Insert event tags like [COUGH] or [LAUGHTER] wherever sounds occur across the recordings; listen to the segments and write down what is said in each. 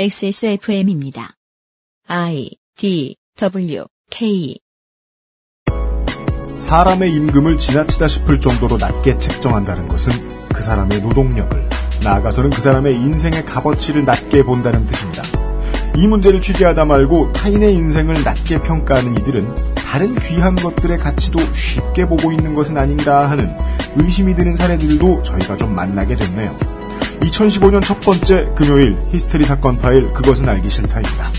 XSFM입니다. I D W K 사람의 임금을 지나치다 싶을 정도로 낮게 책정한다는 것은 그 사람의 노동력을, 나아가서는 그 사람의 인생의 값어치를 낮게 본다는 뜻입니다. 이 문제를 취재하다 말고 타인의 인생을 낮게 평가하는 이들은 다른 귀한 것들의 가치도 쉽게 보고 있는 것은 아닌가 하는 의심이 드는 사례들도 저희가 좀 만나게 됐네요. 2015년 첫 번째 금요일 히스테리 사건 파일 그것은 알기 싫다입니다.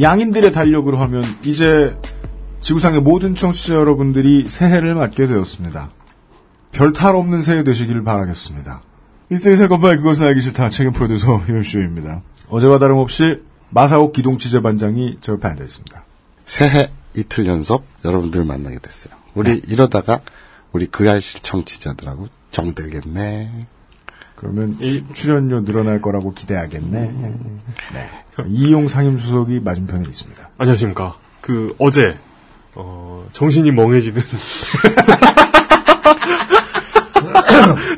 양인들의 달력으로 하면 이제 지구상의 모든 청취자 여러분들이 새해를 맞게 되었습니다. 별탈 없는 새해 되시기를 바라겠습니다. 이스테리 사건발 그것은 알기 싫다 책임 프로듀서 [LAUGHS] 유쇼입니다. 어제와 다름없이 마사오 기동 취재 반장이 저 옆에 앉아 있습니다. 새해 이틀 연속 여러분들을 만나게 됐어요. 우리 이러다가 우리 그 알실 청취자들하고 정들겠네. 그러면 이 출연료 늘어날 거라고 기대하겠네. 네. 이용 상임수석이 맞은편에 있습니다. 안녕하십니까. 그 어제 어, 정신이 멍해지는 [LAUGHS]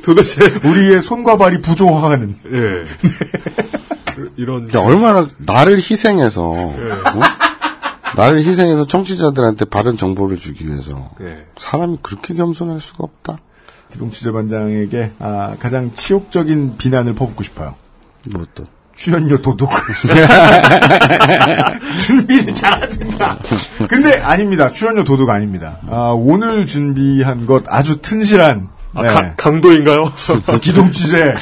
도대체 우리의 손과 발이 부조화하는 예 [LAUGHS] 이런 야, 얼마나 나를 희생해서 어? 나를 희생해서 청취자들한테 바른 정보를 주기 위해서 예. 사람이 그렇게 겸손할 수가 없다. 기동 취재반장에게 아, 가장 치욕적인 비난을 퍼붓고 싶어요. 뭐 또. 출연료 도둑. [LAUGHS] [LAUGHS] 준비를 잘하든가. 근데 아닙니다. 출연료 도둑 아닙니다. 아, 오늘 준비한 것 아주 튼실한 아, 네, 가- 강도인가요? [LAUGHS] 기동 취재.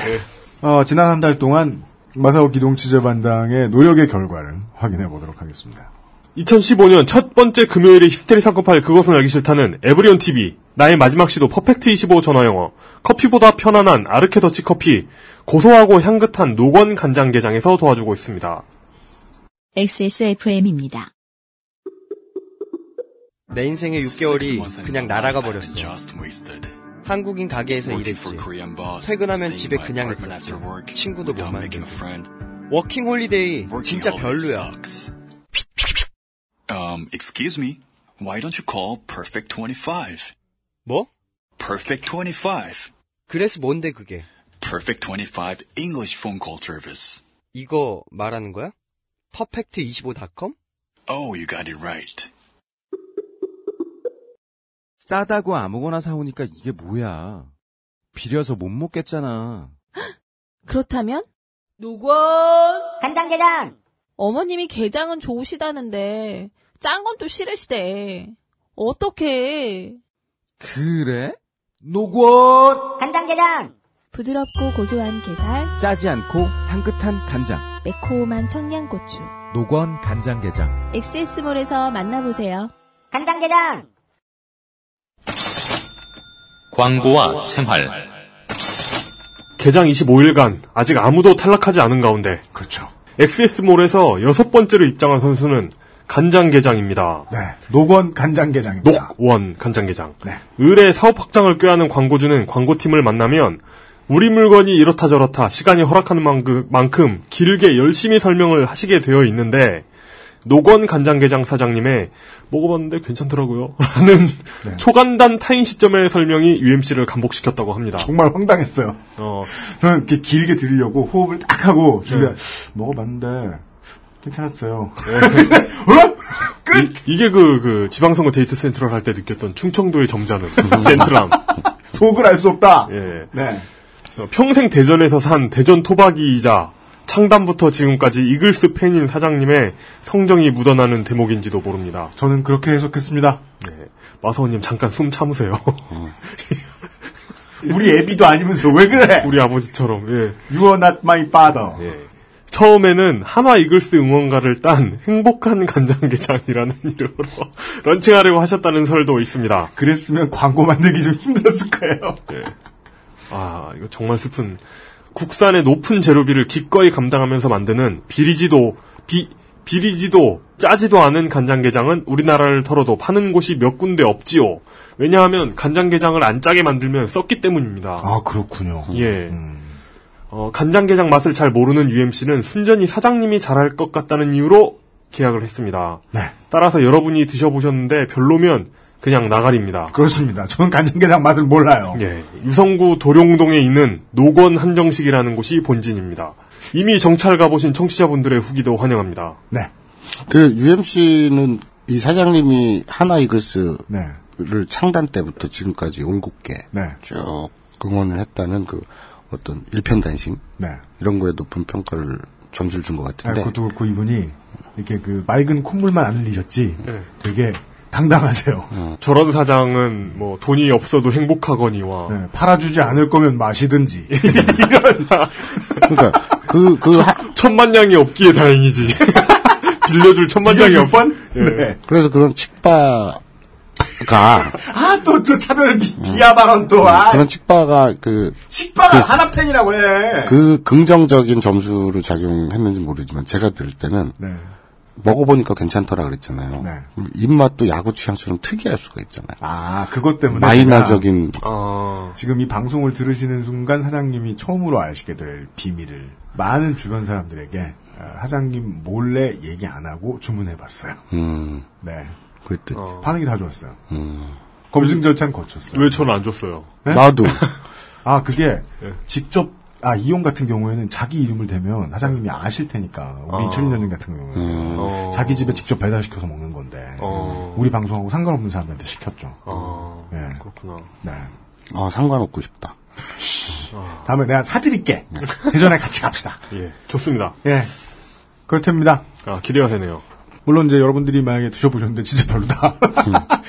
어, 지난 한 달 동안 마사오 기동 취재반장의 노력의 결과를 확인해 보도록 하겠습니다. 2015년 첫 번째 금요일의 히스테리 사건 파일 그것은 알기 싫다는 에브리온 TV 나의 마지막 시도 퍼펙트 25 전화 영어 커피보다 편안한 아르케 더치 커피 고소하고 향긋한 노건 간장게장에서 도와주고 있습니다. XSFM입니다. 내 인생의 6개월이 그냥 날아가 버렸어. 한국인 가게에서 일했지. 퇴근하면 집에 그냥 있었지. 친구도 못 만들고. 워킹 홀리데이 진짜 별로야. Um, excuse me. Why don't you call Perfect 25? 뭐? Perfect 25. 그래서 뭔데 그게? Perfect 25 English phone call service. 이거 말하는 거야? 퍼펙트25.com? Oh, you got it right. 싸다고 아무거나 사오니까 이게 뭐야. 비려서 못 먹겠잖아. 그렇다면? 노건 간장게장 어머님이 게장은 좋으시다는데 짠 건 또 싫으시대. 어떡해. 그래? 노건! 간장게장 부드럽고 고소한 게살, 짜지 않고 향긋한 간장. 매콤한 청양고추. 노건 간장게장. 엑세스몰에서 만나보세요. 간장게장 광고와 생활. 개장 25일간 아직 아무도 탈락하지 않은 가운데 그렇죠. XS몰에서 여섯 번째로 입장한 선수는 간장게장입니다. 네. 노건 간장게장입니다. 녹원 간장게장. 네. 을의 사업 확장을 꾀하는 광고주는 광고팀을 만나면 우리 물건이 이렇다 저렇다 시간이 허락하는 만큼 길게 열심히 설명을 하시게 되어 있는데 노건 간장게장 사장님의 먹어봤는데 괜찮더라고요. [LAUGHS] 라는 네. 초간단 타인 시점의 설명이 UMC를 감복시켰다고 합니다. 정말 황당했어요. 어, 저는 이렇게 길게 들으려고 호흡을 딱 하고 준비 네. 먹어봤는데 괜찮았어요. [LAUGHS] 이, 게 그, 그, 지방선거 데이터 센트럴 할 때 느꼈던 충청도의 점잖은, 젠틀함. [LAUGHS] 속을 알 수 없다. 예. 네. 어, 평생 대전에서 산 대전 토박이이자 창단부터 지금까지 이글스 팬인 사장님의 성정이 묻어나는 대목인지도 모릅니다. 저는 그렇게 해석했습니다. 네. 마사오님 잠깐 숨 참으세요. [LAUGHS] 우리 애비도 아니면서 왜 그래? 우리 아버지처럼, 예. You are not my father. 예. 처음에는 하마 이글스 응원가를 딴 행복한 간장게장이라는 [LAUGHS] 이름으로 런칭하려고 하셨다는 설도 있습니다. 그랬으면 광고 만들기 좀 힘들었을 거예요. 예. 아, 이거 정말 슬픈. 국산의 높은 재료비를 기꺼이 감당하면서 만드는 비리지도, 비, 비리지도 짜지도 않은 간장게장은 우리나라를 털어도 파는 곳이 몇 군데 없지요. 왜냐하면 간장게장을 안 짜게 만들면 썩기 때문입니다. 아, 그렇군요. 예. 어, 간장게장 맛을 잘 모르는 UMC는 순전히 사장님이 잘할 것 같다는 이유로 계약을 했습니다. 네. 따라서 여러분이 드셔보셨는데 별로면 그냥 나가리입니다. 그렇습니다. 저는 간장게장 맛을 몰라요. 예, 유성구 도룡동에 있는 노건 한정식이라는 곳이 본진입니다. 이미 정찰 가보신 청취자분들의 후기도 환영합니다. 네. 그 UMC는 이 사장님이 하나 이글스를 네. 창단 때부터 지금까지 개 네. 쭉 응원을 했다는 그 어떤 일편단심 네. 이런 거에 높은 평가를 점수를 준것 아, 같은데 그것도 그렇고 이분이 이렇게 그 맑은 콧물만 안 흘리셨지 네. 되게 당당하세요. 어. 저런 사장은 뭐 돈이 없어도 행복하거니와 네, 팔아주지 않을 거면 마시든지. [LAUGHS] 그러니까 그그 천만냥이 없기에 다행이지. [LAUGHS] 빌려줄 천만냥이 빌려줄 없. 뻔? 예. 네. 그래서 그런 칙바 가 아, 또, 저 차별 비, 비하 발언 또, 아. 그런 칙바가 그 식빵을 그- 하나 팬이라고 해. 그 긍정적인 점수로 작용했는지 모르지만 제가 들을 때는 네. 먹어보니까 괜찮더라 그랬잖아요. 네. 입맛도 야구 취향처럼 특이할 수가 있잖아요. 아, 그것 때문에. 마이너적인 아, 제가 지금 이 방송을 들으시는 순간 사장님이 처음으로 아시게 될 비밀을 많은 주변 사람들에게 어, 사장님 몰래 얘기 안 하고 주문해봤어요. 음 네. 그랬더니 어. 반응이 다 좋았어요. 음. 검증 절차는 거쳤어요. 왜 저는 안 줬어요? 네? 나도 [LAUGHS] 아, 그게 예. 직접 아, 이용 같은 경우에는 자기 이름을 대면 사장님이 아실 테니까. 우리 어. 출연자님 같은 경우에는. 음. 어. 자기 집에 직접 배달시켜서 먹는 건데. 어. 우리 방송하고 상관없는 사람한테 시켰죠. 아, 예. 그렇구나. 네. 아 상관없고 싶다. 다음에 내가 사드릴게. [LAUGHS] 대전에 같이 갑시다. 예, 좋습니다. 예. 그렇답니다. 아, 기대가 되네요. 물론 이제 여러분들이 만약에 드셔보셨는데 진짜 별로다.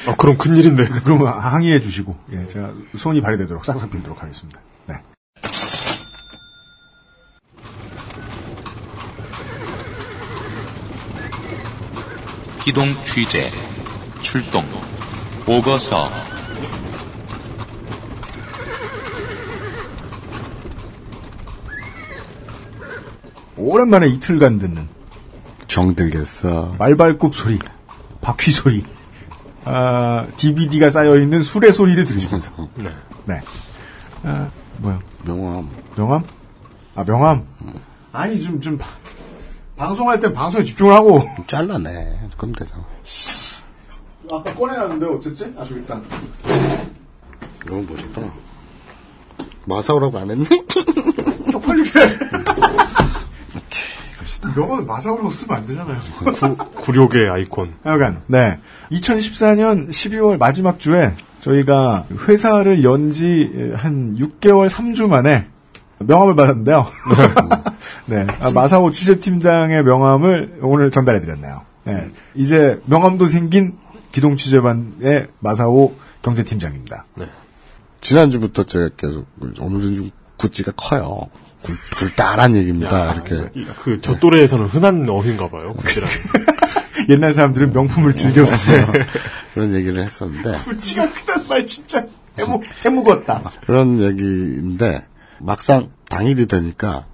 아, 그럼 큰일인데. [LAUGHS] 그러면 항의해 주시고, 예, 제가 손이 발휘되도록 싹싹 빌도록 하겠습니다. 네. 기동 취재 출동 보고서 오랜만에 이틀간 듣는 정들겠어. 말발굽 소리, 바퀴 소리, 아, DVD가 쌓여 있는 술의 소리를 들으시면서. [LAUGHS] 네. 네. 아, 뭐야. 명함. 명함? 아, 명함? 아니, 좀, 좀, 바- 방송할 땐 방송에 집중을 하고. [LAUGHS] 잘라내. 그럼 되죠. 아까 꺼내놨는데, 어쨌지? 아, 저기 있다. 너무 멋있다. 마사오라고 안 했니? [LAUGHS] 쪽팔리게. [LAUGHS] 명함을 마사오라고 쓰면 안 되잖아요. 구, 구력의 아이콘. 하여간, 네. 2014년 12월 마지막 주에 저희가 회사를 연 지 한 6개월 3주 만에 명함을 받았는데요. [LAUGHS] 네. 아, 마사오 취재팀장의 명함을 오늘 전달해드렸네요. 네. 이제 명함도 생긴 기동 취재반의 마사오 경제팀장입니다. 지난주부터 제가 계속 오늘은 좀 구찌가 커요. 굴, 굴다란 얘기입니다. 이렇게. 그, 저 또래에서는 흔한 어휘인가 봐요, 구찌라는. [LAUGHS] 옛날 사람들은 명품을 즐겨 사세요. 그런 얘기를 했었는데 구찌가 크단 말 진짜 해무, 해묵었다. 그런 얘기인데 막상 당일이 되니까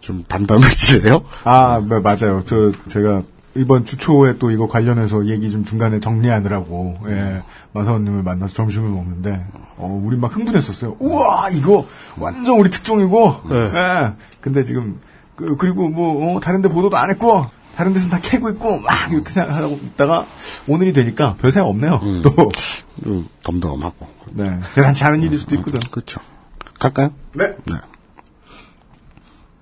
좀 담담해지네요. [LAUGHS] 아, 네, 맞아요. 저, 제가 이번 주 초에 또 이거 관련해서 얘기 좀 중간에 정리하느라고, 예, 마사오님을 만나서 점심을 먹는데, 어, 우리 막 흥분했었어요. 우와, 이거 완전 우리 특종이고, 네. 예. 근데 지금, 그, 리고 뭐, 어, 다른데 보도도 안 했고, 다른 데서는 다 캐고 있고, 막 이렇게 생각하고 있다가, 오늘이 되니까 별 생각 없네요. 또, 좀 덤덤하고. 네. 대단치 않은 일일 수도 있거든. 그렇죠. 갈까요? 네. 네.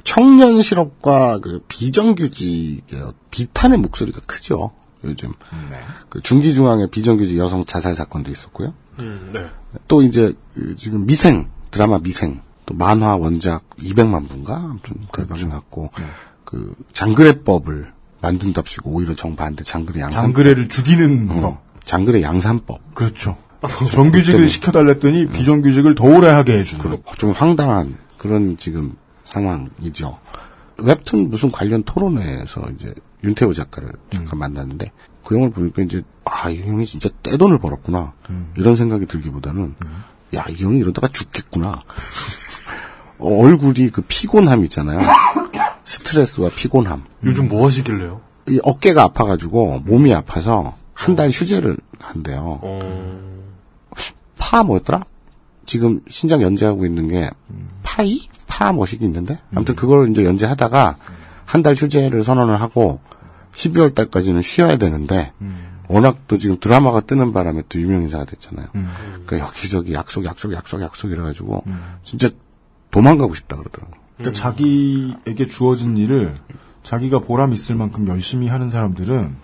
청년 실업과 그 비정규직의 비탄의 목소리가 크죠. 요즘 네. 그 중기중앙의 비정규직 여성 자살 사건도 있었고요. 음, 네. 또 이제 그 지금 미생 드라마 미생 또 만화 원작 200만 부인가 아무튼 그렇게 났고 그 장그래법을 만든답시고 오히려 정반대 장그래 양산 장그래를 죽이는 어, 법. 장그래 양산법 그렇죠. 정규직을 시켜달랬더니 비정규직을 더 오래 하게 해주는. 좀 황당한 그런 지금 상황이죠. 웹툰 무슨 관련 토론회에서 이제 윤태호 작가를 잠깐 만났는데 그 형을 보니까 이제 아 이 형이 진짜 떼돈을 벌었구나. 이런 생각이 들기보다는 야 이 형이 이러다가 죽겠구나. 어, [LAUGHS] 얼굴이 그 피곤함 있잖아요. [LAUGHS] 스트레스와 피곤함. 요즘 뭐 하시길래요? 이 어깨가 아파가지고 몸이 아파서 한 달 휴재를 한대요. 파 뭐였더라? 지금 신작 연재하고 있는 게 파이? 파 뭐식이 있는데? 아무튼 그걸 이제 연재하다가 한 달 휴재를 선언을 하고 12월 달까지는 쉬어야 되는데 워낙 또 지금 드라마가 뜨는 바람에 또 유명 인사가 됐잖아요. 그러니까 여기저기 약속, 약속, 약속, 약속 이래가지고 진짜 도망가고 싶다 그러더라고. 그러니까 자기에게 주어진 일을 자기가 보람 있을 만큼 열심히 하는 사람들은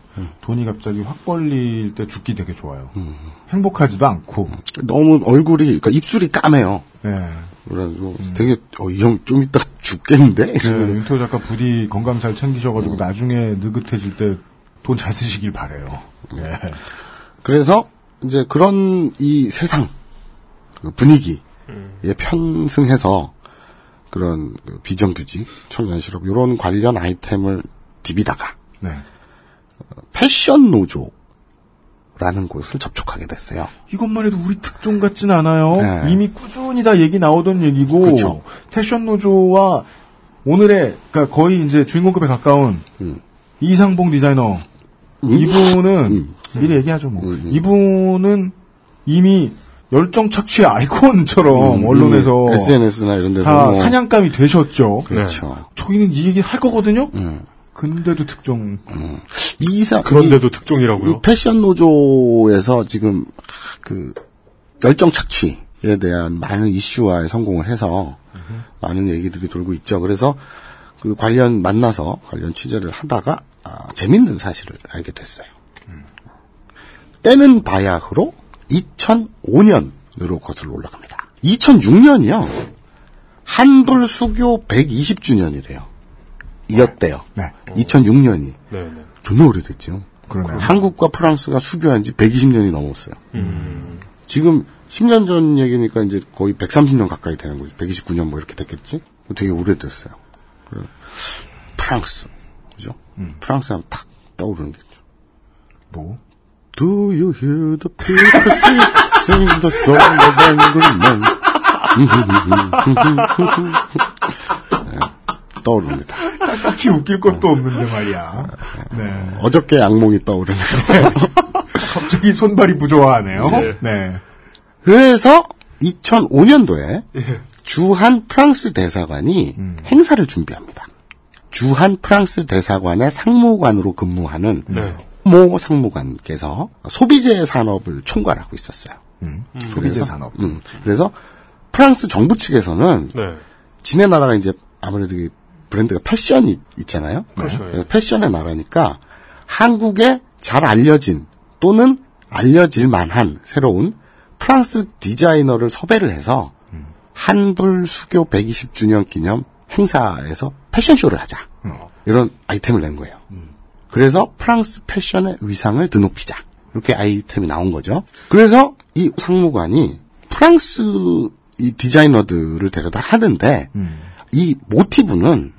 돈이 갑자기 확 벌릴 때 죽기 되게 좋아요. 행복하지도 않고. 너무 얼굴이, 그러니까 입술이 까매요. 네. 그래가지고 되게 어, 이 형 좀 이따 죽겠는데? 네, 윤태호 작가 부디 건강 잘 챙기셔가지고 나중에 느긋해질 때 돈 잘 쓰시길 바래요. 네. 그래서 이제 그런 이 세상 그 분위기에 편승해서 그런 그 비정규직, 청년 실업 이런 관련 아이템을 디비다가 네. 패션 노조라는 곳을 접촉하게 됐어요. 이것만 해도 우리 특종 같진 않아요. 네. 이미 꾸준히 다 얘기 나오던 얘기고 그쵸. 패션 노조와 오늘의 그러니까 거의 이제 주인공급에 가까운 음. 이상봉 디자이너 이분은 미리 얘기하죠 뭐 이분은 이미 열정 착취의 아이콘처럼 음, 언론에서 SNS나 이런 데서 다 뭐- 사냥감이 되셨죠. 그렇죠. 저희는 이 얘기 할 거거든요. 음. 근데도 특종 이사 그런데도 이- 특종이라고요? 이 패션 노조에서 지금 그 열정 착취에 대한 많은 이슈화에 성공을 해서 많은 얘기들이 돌고 있죠. 그래서 그 관련 만나서 관련 취재를 하다가 아, 재밌는 사실을 알게 됐어요. 때는 바야흐로 2005년으로 거슬러 올라갑니다. 2006년이요. 한불 수교 120주년이래요. 이었대요. 네. 2006년이. 네, 네. 존나 오래됐죠. 그러네요. 한국과 프랑스가 수교한 지 120년이 넘었어요. 지금 10년 전 얘기니까 이제 거의 130년 가까이 되는 거지. 129년 뭐 이렇게 됐겠지? 되게 오래됐어요. 그래. 프랑스. 그죠? 프랑스 하면 탁 떠오르는 게 있죠. 뭐 Do you hear the people sing, sing the song of angry men? [LAUGHS] [LAUGHS] 네, 떠오릅니다. [LAUGHS] 딱히 웃길 것도 없는데 말이야. 네. 어저께 악몽이 떠오르네요. [LAUGHS] 갑자기 손발이 부조화하네요. 네. 네. 그래서 2005년도에 주한 프랑스 대사관이 행사를 준비합니다. 주한 프랑스 대사관의 상무관으로 근무하는 네. 모 상무관께서 소비재 산업을 총괄하고 있었어요. 소비재 그래서, 산업. 음, 그래서 프랑스 정부 측에서는 네. 지네 나라가 이제 아무래도 이 브랜드가 패션이 있잖아요. 그렇죠. 그래서 패션의 나라니까 한국에 잘 알려진 또는 알려질 만한 새로운 프랑스 디자이너를 섭외를 해서 한불 수교 120주년 기념 행사에서 패션쇼를 하자. 이런 아이템을 낸 거예요. 그래서 프랑스 패션의 위상을 드높이자. 이렇게 아이템이 나온 거죠. 그래서 이 상무관이 프랑스 이 디자이너들을 데려다 하는데 이 모티브는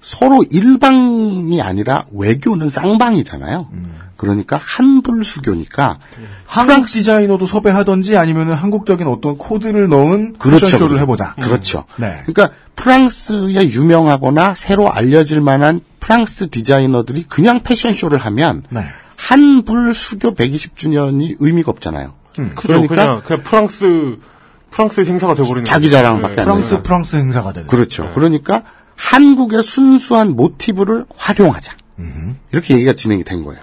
서로 일방이 아니라 외교는 쌍방이잖아요. 그러니까 한불수교니까 한국 디자이너도 섭외하던지 아니면 한국적인 어떤 코드를 넣은 그렇죠. 패션쇼를 그렇죠. 해보자. 그렇죠. 네. 그러니까 프랑스에 유명하거나 새로 알려질 만한 프랑스 디자이너들이 그냥 패션쇼를 하면 네. 한불 수교 120주년이 의미가 없잖아요. 그죠. 그러니까 그냥, 그냥 프랑스, 프랑스 행사가 돼버리는 자기. 자랑밖에 네. 안 프랑스 돼요. 프랑스 행사가 되는. 그렇죠. 그러니까 한국의 순수한 모티브를 활용하자. 이렇게 얘기가 진행이 된 거예요.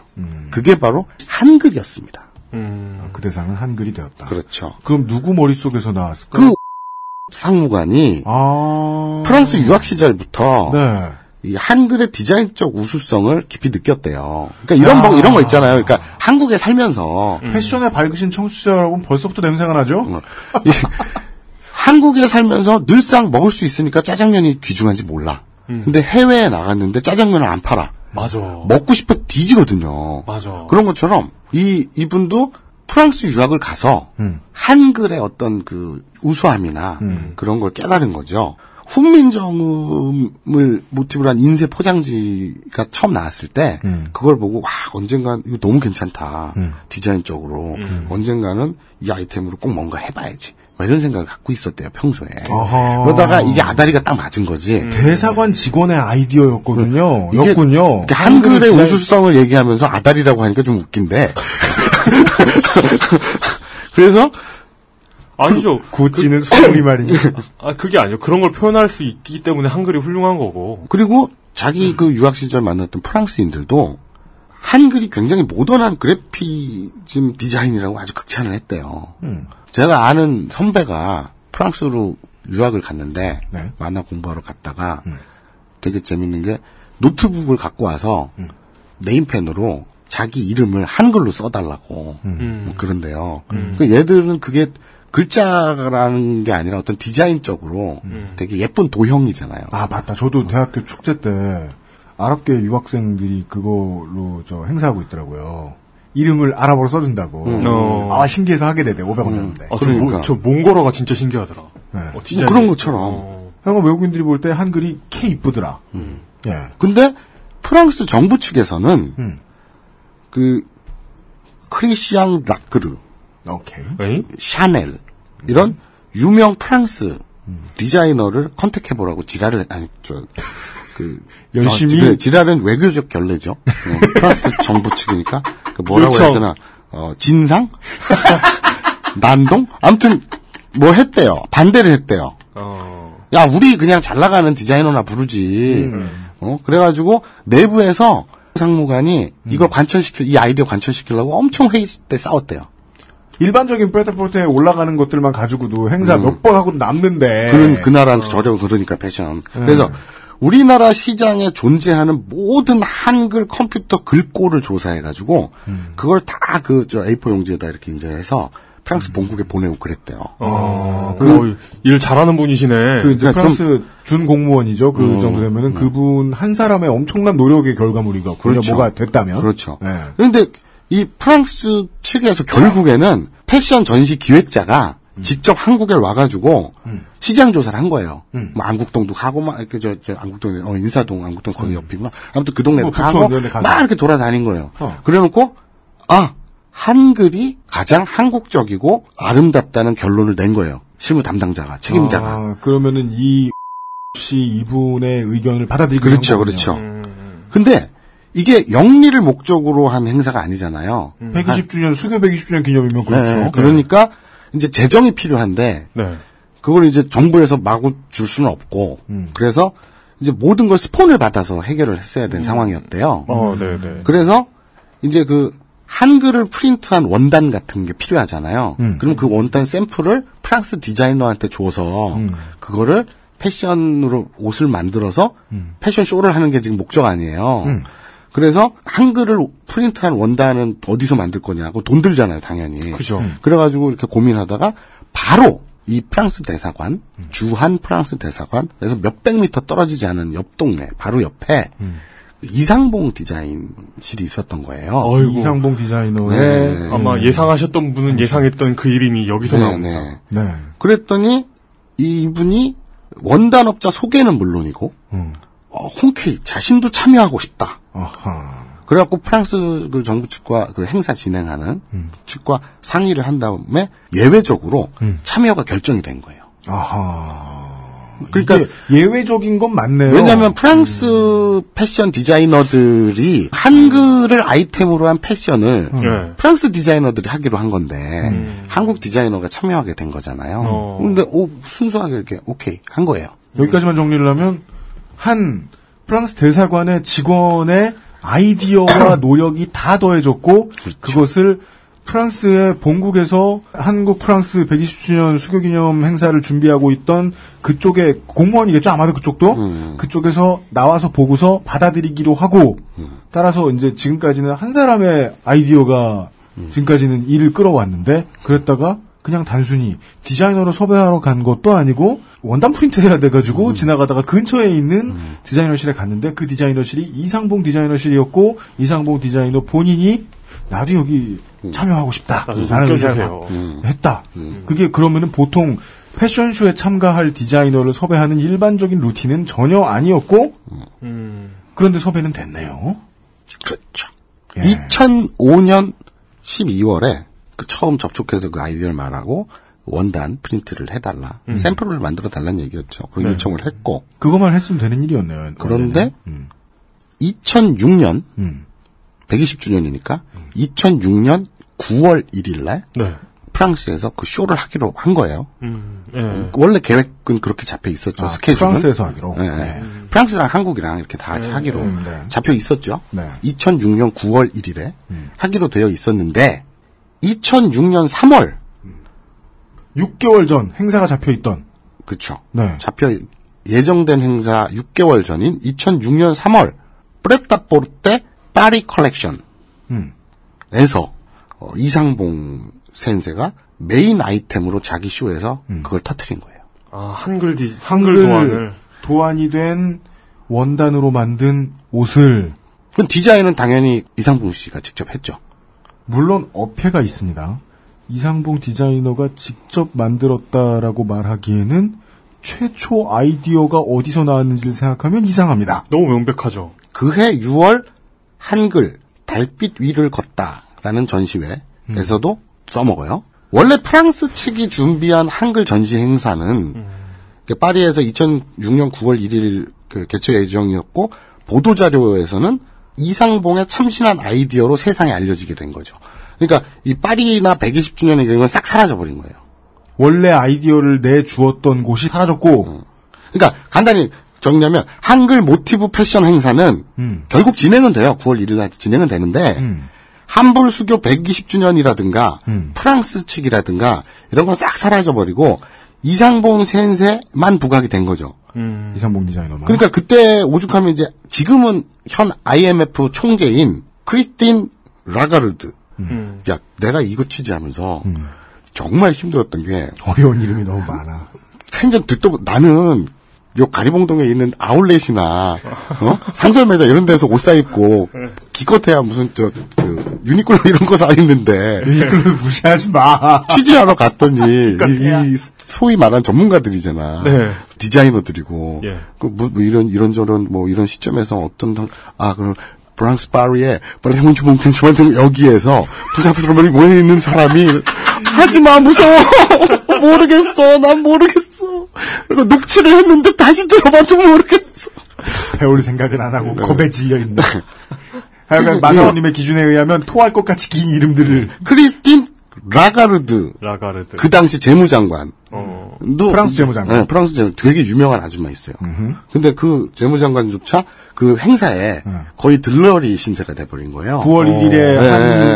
그게 바로 한글이었습니다. 음. 그 대상은 한글이 되었다. 그렇죠. 그럼 누구 머릿속에서 나왔을까? 그 [LAUGHS] 상무관이 아. 프랑스 유학 시절부터 네. 이 한글의 디자인적 우수성을 깊이 느꼈대요. 그러니까 이런 거 이런 거 있잖아요. 그러니까 한국에 살면서 패션에 밝으신 청취자 여러분 벌써부터 냄새가 나죠? 이 [LAUGHS] 한국에 살면서 늘상 먹을 수 있으니까 짜장면이 귀중한지 몰라. 근데 해외에 나갔는데 짜장면을 안 팔아. 맞아. 먹고 싶어 뒤지거든요. 맞아. 그런 것처럼 이 이분도 프랑스 유학을 가서 음. 한글의 어떤 그 우수함이나 그런 걸 깨달은 거죠. 훈민정음을 모티브로 한 인쇄 포장지가 처음 나왔을 때 음. 그걸 보고 와 언젠간 이거 너무 괜찮다 디자인적으로 언젠가는 이 아이템으로 꼭 뭔가 해봐야지 뭐 이런 생각을 갖고 있었대요 평소에. 아하. 그러다가 이게 아다리가 딱 맞은 거지. 대사관 직원의 아이디어였거든요. 이게 였군요. 한글의 디자인- 우수성을 얘기하면서 아다리라고 하니까 좀 웃긴데. [LAUGHS] [LAUGHS] 그래서 아니죠. 구찌는 소리 말이니. 아, 그게 아니죠. 그런 걸 표현할 수 있기 때문에 한글이 훌륭한 거고. 그리고 자기 그 유학 시절 만났던 프랑스인들도 한글이 굉장히 모던한 그래피즘 디자인이라고 아주 극찬을 했대요. 음. 제가 아는 선배가 프랑스로 유학을 갔는데 네. 만나 공부하러 갔다가 되게 재밌는 게 노트북을 갖고 와서 네임펜으로 자기 이름을 한글로 써달라고 음. 뭐 그런데요. 그 얘들은 그게 글자라는 게 아니라 어떤 디자인적으로 되게 예쁜 도형이잖아요. 아 맞다. 저도 대학교 축제 때 아랍계 유학생들이 그걸로 저 행사하고 있더라고요. 이름을 아랍어로 써준다고. 어. 아 신기해서 하게 되대. 500원이었는데. 아, 저, 그러니까. 모, 저 몽골어가 진짜 신기하더라. 네. 어, 뭐. 그런 것처럼. 어. 형은 외국인들이 볼 때 한글이 K 이쁘더라. 예. 근데 프랑스 정부 측에서는 음. 그 크리시앙 라크르, 오케이. 에이? 샤넬 이런 유명 프랑스 디자이너를 컨택해 보라고 지랄을 아니 저 그 [LAUGHS] 열심히? 지랄은 외교적 결례죠. 어, [LAUGHS] 프랑스 정부 측이니까 그 뭐라고 요청. 해야 되나 어, 진상 [LAUGHS] 난동 아무튼 뭐 했대요 반대를 했대요. 어. 야, 우리 그냥 잘 나가는 디자이너나 부르지. 어, 그래가지고 내부에서 상무관이 이걸 관철시킬, 이 아이디어 관철시키려고 엄청 회의 때 싸웠대요. 일반적인 프레타포르테에 올라가는 것들만 가지고도 행사 몇번 하고 남는데. 그런, 그 나라는 저렴, 그러니까 패션. 그래서 우리나라 시장에 존재하는 모든 한글 컴퓨터 글꼴을 조사해가지고 그걸 다 그, 저 A4 용지에다 이렇게 인쇄해서 프랑스 본국에 보내고 그랬대요. 어, 그, 일 잘하는 분이시네. 그 이제 그러니까 프랑스 준 공무원이죠. 그 정도 되면은 그분 한 사람의 엄청난 노력의 결과물이가 그렇죠. 뭐가 됐다면. 그렇죠. 네. 그런데 이 프랑스 측에서 결국에는 패션 전시 기획자가 직접 한국에 와가지고 시장 조사를 한 거예요. 뭐 안국동도 가고 막 이렇게 저, 저 안국동 어 인사동 안국동 거기 옆이구나. 아무튼 그 동네 뭐 가고. 막 이렇게 돌아다닌 거예요. 어. 그래놓고 아 한글이 가장 한국적이고 아름답다는 결론을 낸 거예요. 실무 담당자가 책임자가. 아, 그러면은 이 [LAUGHS] 씨 이분의 의견을 받아들이고 그렇죠, 한 그렇죠. 거군요. 근데 이게 영리를 목적으로 한 행사가 아니잖아요. 120주년 수교 120주년 기념이면 그렇죠. 네, 그러니까 이제 재정이 필요한데 네. 그걸 이제 정부에서 마구 줄 수는 없고 음. 그래서 이제 모든 걸 스폰을 받아서 해결을 했어야 된 상황이었대요. 어, 네, 네. 그래서 이제 그 한글을 프린트한 원단 같은 게 필요하잖아요. 음. 그럼 그 원단 샘플을 프랑스 디자이너한테 줘서 음. 그거를 패션으로 옷을 만들어서 음. 패션 쇼를 하는 게 지금 목적 아니에요. 음. 그래서 한글을 프린트한 원단은 어디서 만들 거냐고 돈 들잖아요, 당연히. 그죠. 그래가지고 이렇게 고민하다가 바로 이 프랑스 대사관, 주한 프랑스 대사관에서 몇백 미터 떨어지지 않은 옆 동네, 바로 옆에 이상봉 디자인실이 있었던 거예요. 어이구. 이상봉 디자이너의 네. 아마 예상하셨던 분은 예상했던 그 이름이 여기서 네, 나옵니다. 네. 네. 그랬더니 이분이 원단업자 소개는 물론이고 음. 어, 홍케이 자신도 참여하고 싶다. 아하. 그래갖고 프랑스 그 정부 측과 그 행사 진행하는 측과 상의를 한 다음에 예외적으로 참여가 결정이 된 거예요. 아하. 그러니까 예외적인 건 맞네요. 왜냐하면 프랑스 패션 디자이너들이 한글을 아이템으로 한 패션을 네. 프랑스 디자이너들이 하기로 한 건데 한국 디자이너가 참여하게 된 거잖아요. 어. 근데 오, 순수하게 이렇게 오케이 한 거예요. 여기까지만 정리를 하면 한 프랑스 대사관의 직원의 아이디어와 [COUGHS] 노력이 다 더해졌고 그것을 프랑스의 본국에서 한국 프랑스 120주년 수교 기념 행사를 준비하고 있던 그쪽의 공무원이겠죠? 아마도 그쪽도? 그쪽에서 나와서 보고서 받아들이기로 하고 따라서 이제 지금까지는 한 사람의 아이디어가 지금까지는 일을 끌어왔는데 그랬다가 그냥 단순히 디자이너로 섭외하러 간 것도 아니고 원단 프린트 해야 돼가지고 지나가다가 근처에 있는 디자이너실에 갔는데 그 디자이너실이 이상봉 디자이너실이었고 이상봉 디자이너 본인이 나도 여기 참여하고 나도 좀 싶다 라는 의사를. 갖- 했다. 그게 그러면은 보통 패션쇼에 참가할 디자이너를 섭외하는 일반적인 루틴은 전혀 아니었고 음. 그런데 섭외는 됐네요. 그렇죠. 예. 2005년 12월에 그 처음 접촉해서 그 아이디어를 말하고 원단 프린트를 해달라. 음. 샘플을 만들어 달라는 얘기였죠. 그런 네. 요청을 했고. 그것만 했으면 되는 일이었네요. 그런데 음. 2006년 음. 120주년이니까 2006년 9월 1일 날 네. 프랑스에서 그 쇼를 하기로 한 거예요. 음, 예. 원래 계획은 그렇게 잡혀 있었죠. 아, 스케줄은. 프랑스에서 하기로? 네, 네. 프랑스랑 한국이랑 이렇게 다 하기로 음, 네. 잡혀 있었죠. 네. 2006년 9월 1일에 하기로 되어 있었는데 2006년 3월 6개월 전 행사가 잡혀 있던. 그렇죠. 네. 잡혀 예정된 행사 6개월 전인 2006년 3월 프레타포르테 파리 컬렉션에서 음. 어, 이상봉 센세가 메인 아이템으로 자기 쇼에서 음. 그걸 터트린 거예요. 아, 한글 디, 한글, 한글 도안을. 도안이 된 원단으로 만든 옷을 그 디자인은 당연히 이상봉 씨가 직접 했죠. 물론 어폐가 있습니다. 이상봉 디자이너가 직접 만들었다라고 말하기에는 최초 아이디어가 어디서 나왔는지를 생각하면 이상합니다. 너무 명백하죠. 그해 6월 한글 달빛 위를 걷다라는 전시회에서도 써먹어요. 원래 프랑스 측이 준비한 한글 전시 행사는 그 파리에서 2006년 9월 1일 그 개최 예정이었고 보도 자료에서는 이상봉의 참신한 아이디어로 세상에 알려지게 된 거죠. 그러니까 이 파리나 120주년의 경우는 싹 사라져 버린 거예요. 원래 아이디어를 내주었던 곳이 사라졌고 그러니까 간단히 정리하면 한글 모티브 패션 행사는 음. 결국 진행은 돼요. 9월 1일 날 진행은 되는데 한불 수교 120주년이라든가 음. 프랑스 측이라든가 이런 건 싹 사라져 버리고 이상봉 센세만 부각이 된 거죠. 음. 이상봉 디자이너만. 그러니까 그때 오죽하면 이제 지금은 현 IMF 총재인 크리스틴 라가르드. 음. 야, 내가 이거 취재하면서 정말 힘들었던 게 어려운 이름이 너무 많아. 생전 듣도 보- 나는 요 가리봉동에 있는 아울렛이나 어? 상설 매장 이런 데서 옷 사 입고 기껏해야 무슨 저 그, 유니클로 이런 거 사 입는데 유니클로 무시하지 마. 취재하러 갔더니 [LAUGHS] 이, 이 소위 말한 전문가들이잖아. 네. 디자이너들이고 예. 그 뭐, 뭐 이런 이런저런 뭐 이런 시점에서 어떤 당- 아 그럼 프랑스 파리에 브라데몬 주몽킨 만든 여기에서 부사부사머리 모여 있는 사람이 하지마 무서워. [LAUGHS] 모르겠어. 난 모르겠어. 그리고 녹취를 했는데 다시 들어봐도 모르겠어. 배울 생각은 안 하고 네. 겁에 질려 있는. [LAUGHS] 하여간 마사오님의 기준에 의하면 토할 것 같이 긴 이름들을. 크리스틴 라가르드. 라가르드. 그 당시 재무장관 어. 도- 프랑스 재무장관. 네, 프랑스 재무 되게 유명한 아줌마 있어요. 근데 그 재무장관조차 그 행사에 거의 들러리 신세가 돼버린 거예요. 9월 1일에 네.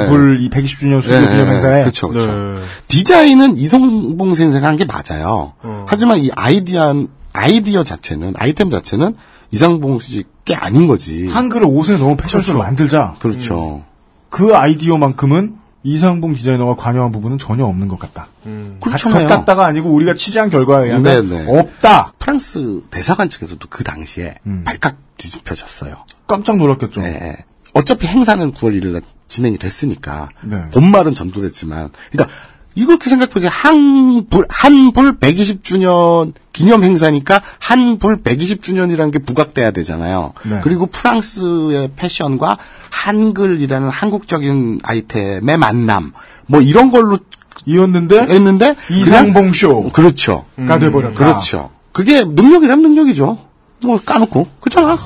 한불 이 120주년 수교 기념 행사에 그렇죠, 그렇죠. 네. 디자인은 이성봉 선생가 한 게 맞아요. 어. 하지만 이 아이디어 아이디어 자체는 아이템 자체는 이상봉 씨게 아닌 거지. 한글을 옷에 넣은 패션쇼를 만들자. 그렇죠. 그 아이디어만큼은 이상봉 디자이너가 관여한 부분은 전혀 없는 것 같다. 음. 그렇잖아요. 것 같다가 아니고 우리가 취재한 결과에 의하면 네, 네. 없다. 프랑스 대사관 측에서도 그 당시에 음. 발칵 뒤집혀졌어요. 깜짝 놀랐겠죠. 네. 어차피 행사는 9월 1일 날 진행이 됐으니까 네. 본말은 전도됐지만 그러니까 이렇게 생각해보세요. 한불 한불 120주년 기념 행사니까 한불 120주년이라는 게 부각돼야 되잖아요. 네. 그리고 프랑스의 패션과 한글이라는 한국적인 아이템의 만남 뭐 이런 걸로 이었는데 했는데 이상봉 그냥- 그렇죠. 돼버렸다. 그렇죠. 그게 능력이란 능력이죠. 뭐 까놓고 그렇잖아.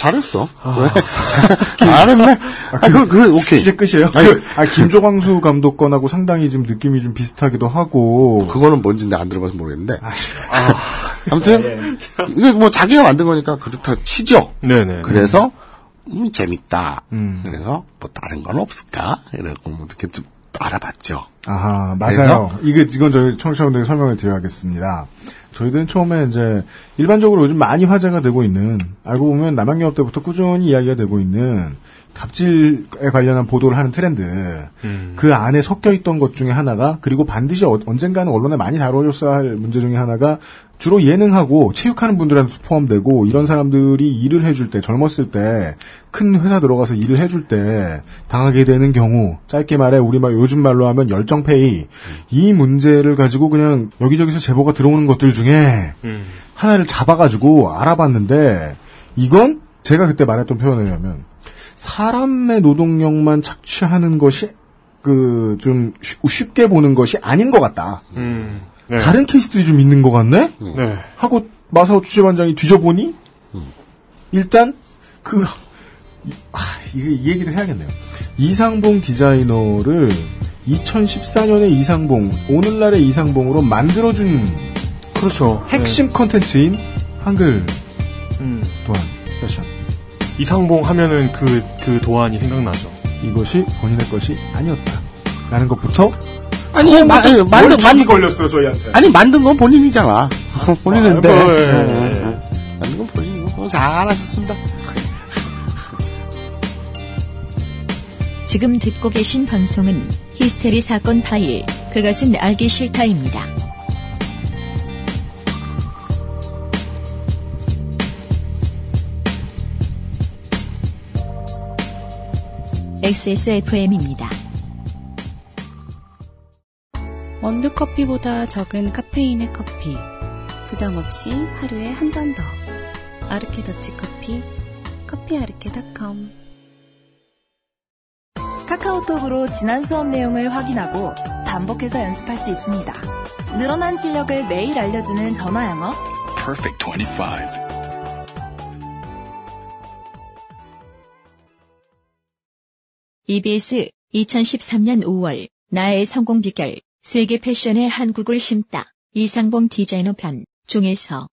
잘했어. 왜? [LAUGHS] 잘했네. 아, 그, 그, 오케이. 취재 끝이에요. 아니, 그, 아, 김조광수 감독 건하고 상당히 좀 느낌이 좀 비슷하기도 하고. 그거는 뭔지 내가 안 들어봐서 모르겠는데. 아, 아 무튼, 이게 뭐 자기가 만든 거니까 그렇다 치죠. 네네. 그래서, 음, 재밌다. 음. 그래서, 뭐 다른 건 없을까? 이러고 뭐 이렇게 좀 알아봤죠. 아하, 맞아요. 이게, 이건 저희 청취자분들에게 설명을 드려야겠습니다. 저희들은 처음에 이제, 일반적으로 요즘 많이 화제가 되고 있는, 알고 보면 남양유업 때부터 꾸준히 이야기가 되고 있는, 갑질에 관련한 보도를 하는 트렌드. 음. 그 안에 섞여 있던 것 중에 하나가, 그리고 반드시 어- 언젠가는 언론에 많이 다뤄졌어야 할 문제 중에 하나가, 주로 예능하고 체육하는 분들한테 포함되고, 이런 사람들이 일을 해줄 때, 젊었을 때, 큰 회사 들어가서 일을 해줄 때, 당하게 되는 경우, 짧게 말해, 우리말, 요즘 말로 하면 열정페이, 이 문제를 가지고 그냥 여기저기서 제보가 들어오는 것들 중에, 음. 하나를 잡아가지고 알아봤는데, 이건 제가 그때 말했던 표현에 의하면, 사람의 노동력만 착취하는 것이 그 좀 쉽게 보는 것이 아닌 것 같다. 음. 네. 다른 케이스들이 좀 있는 것 같네. 네. 하고 마사오 주재반장이 뒤져보니 일단 그 이, 아, 이, 이 얘기를 해야겠네요. 이상봉 디자이너를 2014년에 이상봉 오늘날의 이상봉으로 만들어준 그렇죠. 핵심 컨텐츠인 한글 음. 도안 패션. 이상봉 하면은 그, 그 도안이 생각나죠. 이것이 본인의 것이 아니었다. 라는 것부터 아니, 마, 아니, 만든, 만이 걸렸어 저희한테. 아니, 만든 건 본인이잖아. [LAUGHS] 본인인데. 아, 뭐, 예, 예, 예. 예. 만든 건 본인이고, 잘하셨습니다. [LAUGHS] 지금 듣고 계신 방송은 히스테리 사건 파일, 그것은 알기 싫다입니다. XSFM입니다. 원두커피보다 적은 카페인의 커피. 부담 없이 하루에 한 잔 더. 아르케 더치 커피. 커피아르케닷컴. 카카오톡으로 지난 수업 내용을 확인하고 반복해서 연습할 수 있습니다. 늘어난 실력을 매일 알려주는 전화 영어. Perfect 25. EBS 2013년 5월 나의 성공 비결 세계 패션의 한국을 심다 이상봉 디자이너 편 중에서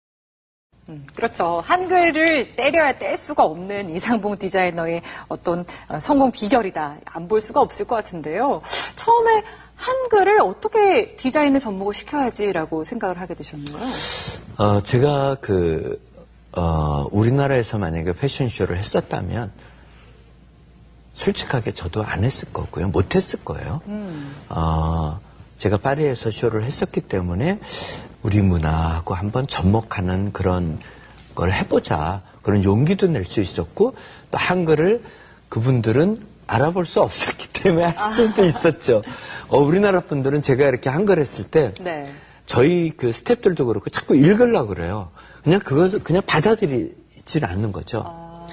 그렇죠. 한글을 때려야 뗄 수가 없는 이상봉 디자이너의 어떤 어, 성공 비결이다. 안 볼 수가 없을 것 같은데요. 처음에 한글을 어떻게 디자인에 접목을 시켜야지라고 생각을 하게 되셨나요? 어, 제가 그, 어, 우리나라에서 만약에 패션쇼를 했었다면, 솔직하게 저도 안 했을 거고요. 못 했을 거예요. 음. 어, 제가 파리에서 쇼를 했었기 때문에 우리 문화하고 한번 접목하는 그런 걸 해보자. 그런 용기도 낼 수 있었고, 또 한글을 그분들은 알아볼 수 없었기 때문에 할 수도 있었죠. 어, 우리나라 분들은 제가 이렇게 한글 했을 때, 네. 저희 그 스탭들도 그렇고 자꾸 읽으려고 그래요. 그냥 그것을 그냥 받아들이질 않는 거죠.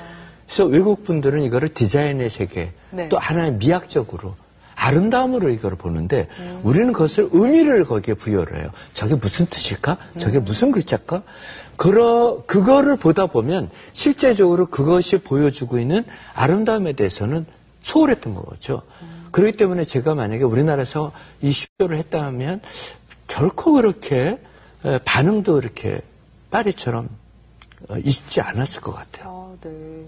그래서 외국 분들은 이거를 디자인의 세계, 네. 또 하나의 미학적으로 아름다움으로 이걸 보는데 우리는 그것을 의미를 거기에 부여를 해요. 저게 무슨 뜻일까? 저게 무슨 글자일까? 그러, 그거를 보다 보면 실제적으로 그것이 보여주고 있는 아름다움에 대해서는 소홀했던 거죠. 그렇기 때문에 제가 만약에 우리나라에서 이 쇼를 했다면 결코 그렇게 에, 반응도 이렇게 파리처럼 어, 있지 않았을 것 같아요. 아, 네.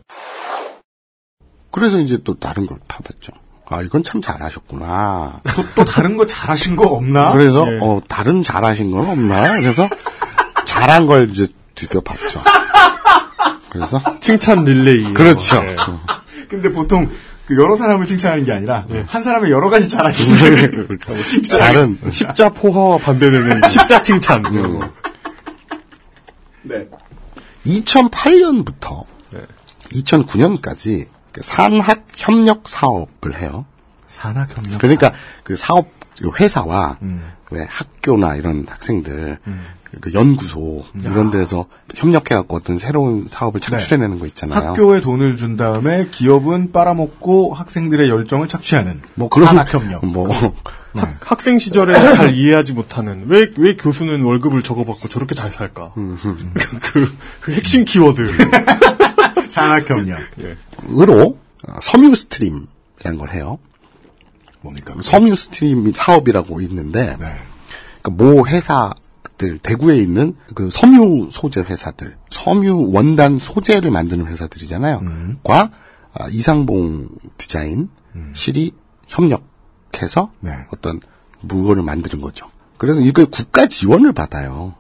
그래서 이제 또 다른 걸 파봤죠. 아, 이건 참 잘하셨구나. 또, 또 다른 거 잘하신 거 없나? 그래서, 예. 어, 다른 잘하신 건 없나? 그래서, 잘한 걸 이제 드겨봤죠. 그래서. 칭찬 릴레이. 그렇죠. 네. 근데 보통 그 여러 사람을 칭찬하는 게 아니라 예. 한 사람의 여러 가지 잘하시는 십자, [LAUGHS] 다른. 십자 포화와 반대되는 십자 칭찬. 거. 네. 2008년부터 2009년까지 그 산학 협력 사업을 해요. 산학 협력. 그러니까 그 사업 그 회사와 왜 학교나 이런 학생들 그 연구소 이런 데서 협력해갖고 어떤 새로운 사업을 창출해내는 거 있잖아요. 학교에 돈을 준 다음에 기업은 빨아먹고 학생들의 열정을 착취하는 뭐 그런 산학 협력. 뭐 [LAUGHS] 학, 학생 시절에 잘 이해하지 못하는 왜 왜 교수는 월급을 적게 받고 저렇게 잘 살까? 그, 그 핵심 키워드. [LAUGHS] 산학 협력. [LAUGHS] 예. 으로 어, 섬유 스트림이라는 걸 해요. 뭡니까? 섬유 스트림 사업이라고 있는데 네. 그 뭐 회사들 대구에 있는 그 섬유 소재 회사들, 섬유 원단 소재를 만드는 회사들이잖아요. 음. 과 아, 이상봉 디자인 실이 협력해서 네. 어떤 물건을 만드는 거죠. 그래서 이거 국가 지원을 받아요.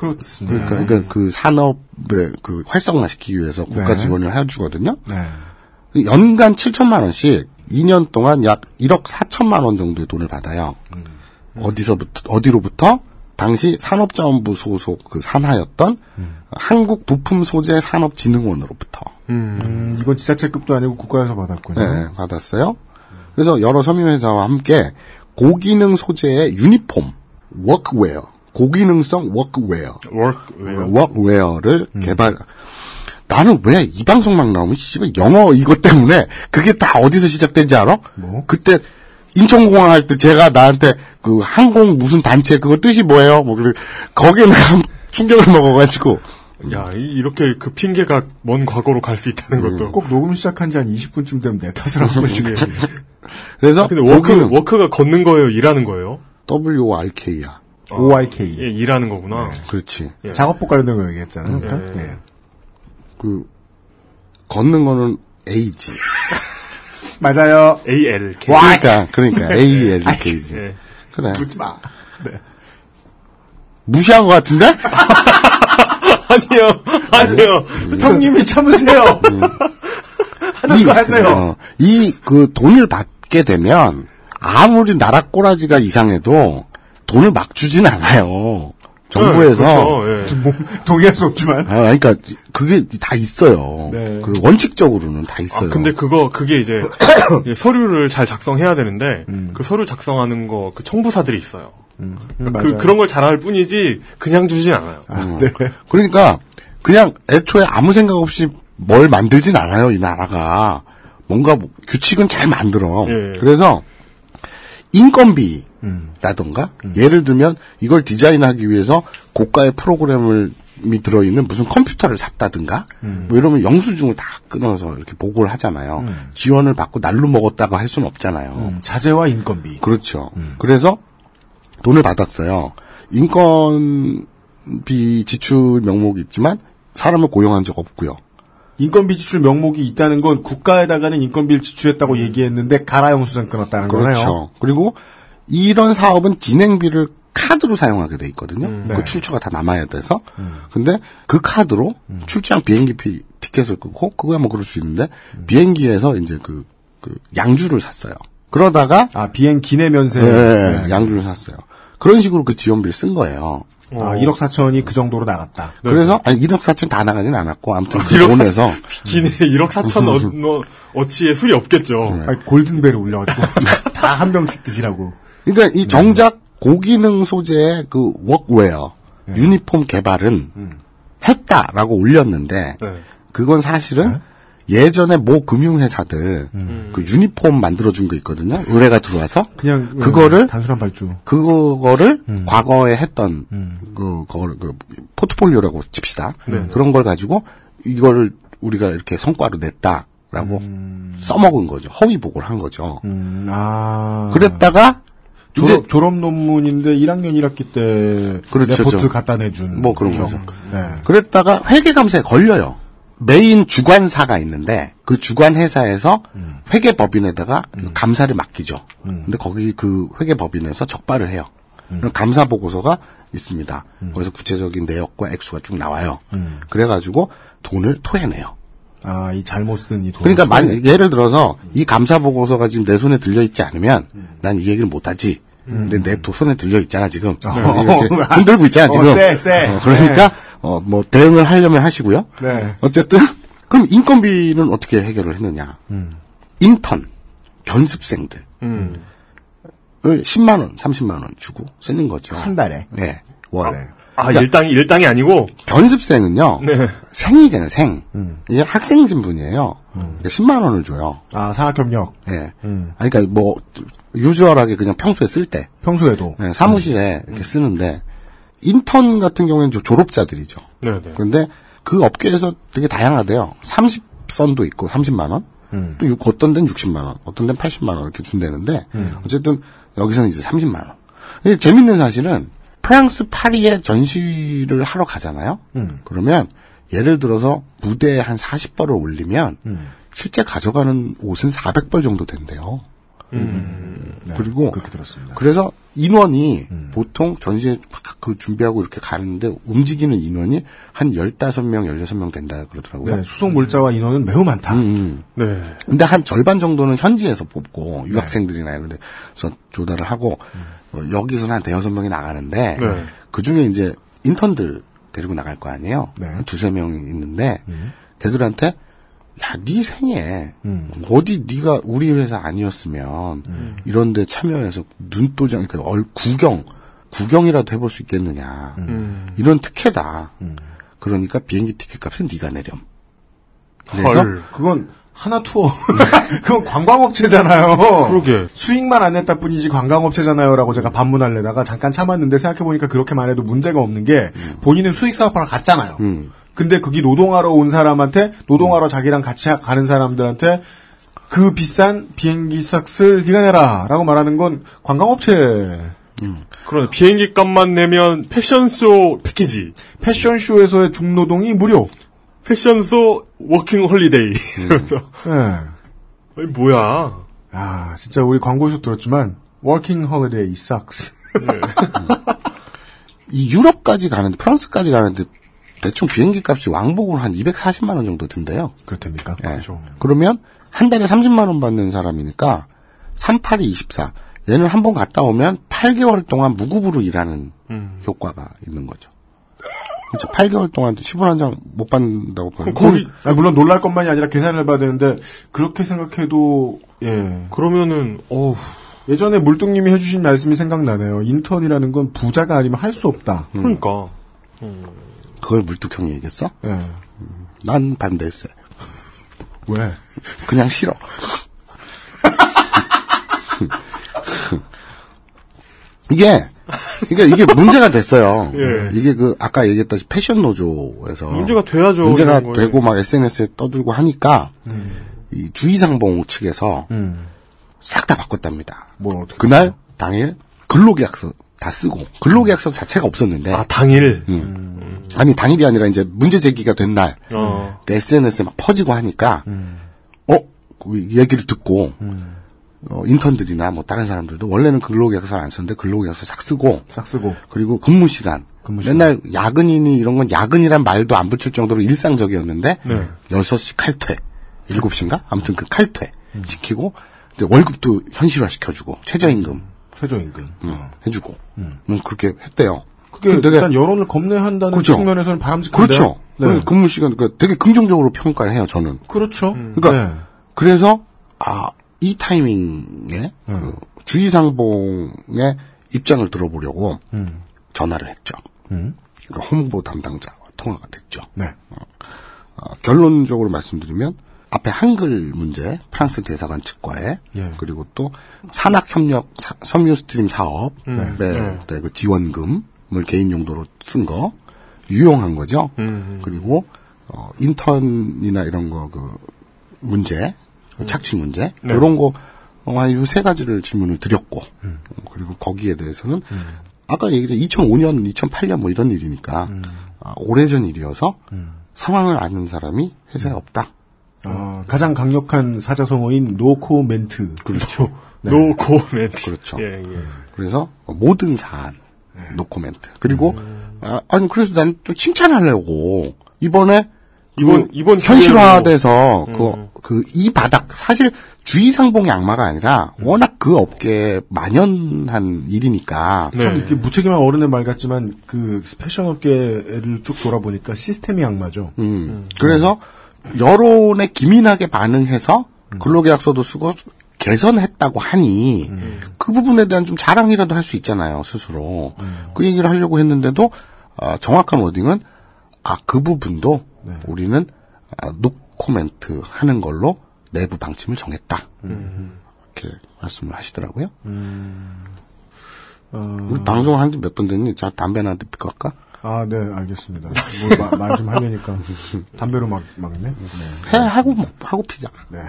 그렇습니다. 그러니까, 그러니까 그 산업을 그 활성화시키기 위해서 국가 네. 지원을 해주거든요. 네. 연간 7천만 원씩 2년 동안 약 1억 4천만 원 정도의 돈을 받아요. 어디서부터 어디로부터 당시 산업자원부 소속 그 산하였던 한국 부품 소재 산업진흥원으로부터 음, 이건 지자체급도 아니고 국가에서 받았군요. 네, 받았어요. 그래서 여러 섬유회사와 함께 고기능 소재의 유니폼, 워크웨어, 고기능성 워크웨어, 워크웨어. 워크웨어를 개발. 나는 왜 이 방송 막 나오면 씨발 영어 이것 때문에 그게 다 어디서 시작된지 알아? 뭐? 그때 인천공항 할 때 제가 나한테 그 항공 무슨 단체 그거 뜻이 뭐예요? 뭐 그래 거기에 내가 충격을 먹어가지고 야, 이- 이렇게 그 핑계가 먼 과거로 갈 수 있다는 음. 것도. 꼭 녹음 시작한 지 한 20분쯤 되면 내 탓을 한 번씩. 예. 그래서 근데 워크, 워크가 걷는 거예요? 일하는 거예요? W O R K야. ORK. 예, 일하는 거구나. 그렇지. 예. 작업복 관련된 거 얘기했잖아요. 음. 예. 예. 그 걷는 거는 A지. [LAUGHS] 맞아요. ALK. 그러니까 그러니까 [LAUGHS] A L K지. 예. 그래. 묻지 마. 네. 무시한 것 같은데? [LAUGHS] 아니요, 아니요. 형님이 참으세요. 하는 거 하세요. 어, 이그 돈을 받게 되면 아무리 나라 꼬라지가 이상해도 돈을 막 주진 않아요. 정부에서 네, 그렇죠. 예. [LAUGHS] 뭐, 동의할 수 없지만. 아, 그러니까 그게 다 있어요. 네. 그 원칙적으로는 다 있어요. 아, 근데 그거, 그게 [COUGHS] 이제, 서류를 잘 작성해야 되는데, 음. 그 서류 작성하는 거, 그 청부사들이 있어요. 그러니까 맞아요. 그, 그런 걸 잘할 뿐이지, 그냥 주진 않아요. 어. 그러니까 그냥 애초에 아무 생각 없이 뭘 만들진 않아요. 이 나라가 뭔가 뭐 규칙은 잘 만들어. 예. 그래서 인건비 라던가 예를 들면 이걸 디자인하기 위해서 고가의 프로그램을 이 들어있는 무슨 컴퓨터를 샀다든가 뭐 이러면 영수증을 다 끊어서 이렇게 보고를 하잖아요. 지원을 받고 날로 먹었다고 할 수는 없잖아요. 음, 자재와 인건비. 그렇죠. 그래서 돈을 받았어요. 인건비 지출 명목이 있지만 사람을 고용한 적 없고요. 인건비 지출 명목이 있다는 건 국가에다가는 인건비를 지출했다고 얘기했는데 가라 영수증 끊었다는 거네요. 그렇죠. 그리고 이런 사업은 진행비를 카드로 사용하게 돼 있거든요. 그 네. 출처가 다 남아야 돼서. 근데 그 카드로 출장 비행기 피, 티켓을 끊고 그거야 뭐 그럴 수 있는데 비행기에서 이제 그, 그 양주를 샀어요. 그러다가 아 비행 기내 면세. 네, 양주를 샀어요. 그런 식으로 그 지원비를 쓴 거예요. 아 1억 4천이 그 정도로 나갔다. 그래서 아니 1억 4천 다 나가진 않았고 아무튼 그 1억 돈에서 기내 1억 4천 어, 어, 어치의 술이 없겠죠. 아니, 골든벨을 올려가지고 [LAUGHS] 다 한 병씩 드시라고. 그러니까 이 정작 고기능 소재의 그 워크웨어 유니폼 개발은 했다라고 올렸는데 네. 그건 사실은 예전에 모 금융회사들 그 유니폼 만들어준 거 있거든요. 의뢰가 들어와서 그냥 그거를 음, 단순한 발주. 그거를 과거에 했던 그, 그거를 그 포트폴리오라고 칩시다. 네. 그런 걸 가지고 이거를 우리가 이렇게 성과로 냈다라고 써먹은 거죠. 허위 보고를 한 거죠. 음, 아. 그랬다가 졸업, 졸업 논문인데 1학년 1학기 때 그렇죠, 레포트 저. 갖다 내준 뭐 그런. 거죠. 네. 그랬다가 회계감사에 걸려요. 메인 주관사가 있는데 그 주관 회사에서 회계법인에다가 감사를 맡기죠. 근데 거기 그 회계법인에서 적발을 해요. 그럼 감사 보고서가 있습니다. 거기서 구체적인 내역과 액수가 쭉 나와요. 그래가지고 돈을 토해내요. 아, 이 잘못 쓴 이 돈. 그러니까 만 예를 들어서 이 감사 보고서가 지금 내 손에 들려 있지 않으면 난 이 얘기를 못 하지. 근데 내 도- 손에 들려 있잖아 지금. 이렇게 [LAUGHS] 흔들고 있잖아 어, 지금. 쎄, 쎄. 어, 그러니까 어, 뭐 대응을 하려면 하시고요. 네. 어쨌든 [LAUGHS] 그럼 인건비는 어떻게 해결을 했느냐? 인턴 견습생들 음. 을 10만 원, 30만 원 주고 쓰는 거죠. 한 달에. 네. 월. 아, 그러니까 일당이, 일당이 아니고? 견습생은요. 네. 생이잖아요, 생. 이게 학생 신분이에요. 그러니까 10만 원을 줘요. 아, 산학협력. 예. 음. 아니, 그러니까 뭐 유주얼하게 그냥 평소에 쓸 때, 평소에도. 예, 사무실에 이렇게 쓰는데 인턴 같은 경우에는 좀 졸업자들이죠. 네 네. 그런데 그 업계에서 되게 다양하대요. 30선도 있고 30만 원, 음. 또 육- 어떤 데는 60만 원, 어떤 데는 80만 원 이렇게 준다는데 어쨌든 여기서는 이제 30만 원. 근데 재밌는 사실은 프랑스 파리에 전시를 하러 가잖아요. 음. 그러면 예를 들어서 무대에 한 40벌을 올리면 실제 가져가는 옷은 400벌 정도 된대요. 네, 그리고 그렇게 들었습니다. 그래서 인원이 보통 전시회 막그 준비하고 이렇게 가는데 움직이는 인원이 한 15명, 16명 된다 그러더라고요. 네, 수송 물자와 인원은 매우 많다. 음. 네. 근데 한 절반 정도는 현지에서 뽑고 유학생들이나 이런 데서 조달을 하고 어, 여기서는 한 대여섯 명이 나가는데 네. 그 중에 이제 인턴들 데리고 나갈 거 아니에요. 네. 한 두세 명 있는데 걔들한테 야, 네 생애 음. 어디 네가 우리 회사 아니었으면 이런 데 참여해서 눈도장 그러니까 얼 구경 구경이라도 해볼 수 있겠느냐. 음. 이런 특혜다. 그러니까 비행기 티켓 값은 네가 내렴. 그래서 헐. 그건 하나 투어. [LAUGHS] 그건 관광업체잖아요. 그러게. 수익만 안 냈다 뿐이지 관광업체잖아요라고 제가 반문하려다가 잠깐 참았는데 생각해보니까 그렇게만 해도 문제가 없는 게 본인은 수익 사업하러 갔잖아요. 음. 근데 거기 노동하러 온 사람한테 노동하러 자기랑 같이 가는 사람들한테 그 비싼 비행기 삯을 네가 내라라고 말하는 건 관광업체 그러네. 비행기 값만 내면 패션쇼 패키지. 패션쇼에서의 중노동이 무료. 패션쇼 워킹 홀리데이. 이러면서. 예. 아니, 뭐야. 아, 진짜 우리 광고에서 들었지만 working holiday sucks. 이 유럽까지 가는데 프랑스까지 가는데 대충 비행기 값이 왕복으로 한 240만 원 정도 든대요. 그렇답니까? 예. 그렇죠. 그러면 한 달에 30만 원 받는 사람이니까 38이 24. 얘는 한 번 갔다 오면 8개월 동안 무급으로 일하는 음. 효과가 있는 거죠. 진짜 8개월 동안 10원 한 장 못 받는다고 보면 거기 아, 물론 놀랄 것만이 아니라 계산을 해봐야 되는데 그렇게 생각해도 예. 그러면은 어우 예전에 물뚱님이 해주신 말씀이 생각나네요. 인턴이라는 건 부자가 아니면 할 수 없다. 그러니까. 그걸 물뚝형이 얘기했어? 예. 난 반대했어. [LAUGHS] 왜? 그냥 싫어. [LAUGHS] 이게 이게 이게 문제가 됐어요. [LAUGHS] 예. 이게 그 아까 얘기했다시피 패션 노조에서 문제가 돼야죠, 문제가. 되고 막 SNS에 떠들고 하니까 이 주의상봉 측에서 음. 싹다 바꿨답니다. 뭘 어떻게? 그날 당일 근로계약서 다 쓰고 근로계약서 자체가 없었는데 아, 당일? 음. 아니 당일이 아니라 이제 문제 제기가 된 날 어. SNS에 막 퍼지고 하니까 어? 그 얘기를 듣고 어, 인턴들이나 뭐 다른 사람들도 원래는 근로계약서를 안 썼는데 근로계약서 싹 쓰고 싹 쓰고 그리고 근무 시간 근무 시간. 맨날 야근이니 이런 건 야근이란 말도 안 붙일 정도로 일상적이었는데 네. 6시 칼퇴 7시인가? 아무튼 그 칼퇴 시키고 이제 월급도 현실화 시켜 주고 최저임금 최저임금 음, 해주고 음, 그렇게 했대요. 그게 되게- 일단 여론을 겁내한다는 그렇죠. 측면에서는 바람직한데요. 그렇죠. 네. 그 근무 시간 그 되게 긍정적으로 평가를 해요. 저는. 그렇죠. 그러니까 네. 그래서 아 이 타이밍에 음. 그 주의상봉의 입장을 들어보려고 음. 전화를 했죠. 음. 그러니까 홍보 담당자와 통화가 됐죠. 네. 어, 결론적으로 말씀드리면 앞에 한글 문제 프랑스 대사관 측과의 예. 그리고 또 산학 협력 사- 섬유 스트림 사업의 음. 네, 그 지원금을 개인 용도로 쓴 거 유용한 거죠. 음. 그리고 어, 인턴이나 이런 거 그 문제 그 착취 문제 네. 이런 거 어, 한 세 가지를 질문을 드렸고 어, 그리고 거기에 대해서는 아까 얘기했죠 2005년 2008년 뭐 이런 일이니까 아, 오래전 일이어서 상황을 아는 사람이 회사에 없다. 어, 가장 강력한 사자성어인 노코멘트. 그렇죠. [LAUGHS] 네. 노 코멘트. 그렇죠. 예, 예. 그래서 모든 사안 노코멘트. 그리고 아, 니 그래서 난 좀 칭찬하려고 이번에 이번- 그 이번 현실화돼서 기회로. 그 그 이 바닥 사실 주 이상봉이 악마가 아니라 워낙 그 업계에 만연한 일이니까. 참 이렇게 무책임한 어른의 말 같지만 그 패션 업계를 쭉 돌아보니까 시스템이 악마죠. 음. 그래서 여론에 기민하게 반응해서 근로계약서도 쓰고 개선했다고 하니 그 부분에 대한 좀 자랑이라도 할 수 있잖아요 스스로. 그 얘기를 하려고 했는데도 어, 정확한 wording은 아 그 부분도 우리는 아, 노 코멘트 하는 걸로 내부 방침을 정했다 이렇게 말씀을 하시더라고요. 우리 방송 한지 몇 번 됐니? 자 담배나 한대 피고 할까? 아, 네, 알겠습니다. 말좀 하려니까 [LAUGHS] 담배로 막 막네. 네. 해 하고 먹- 하고 피자. 네.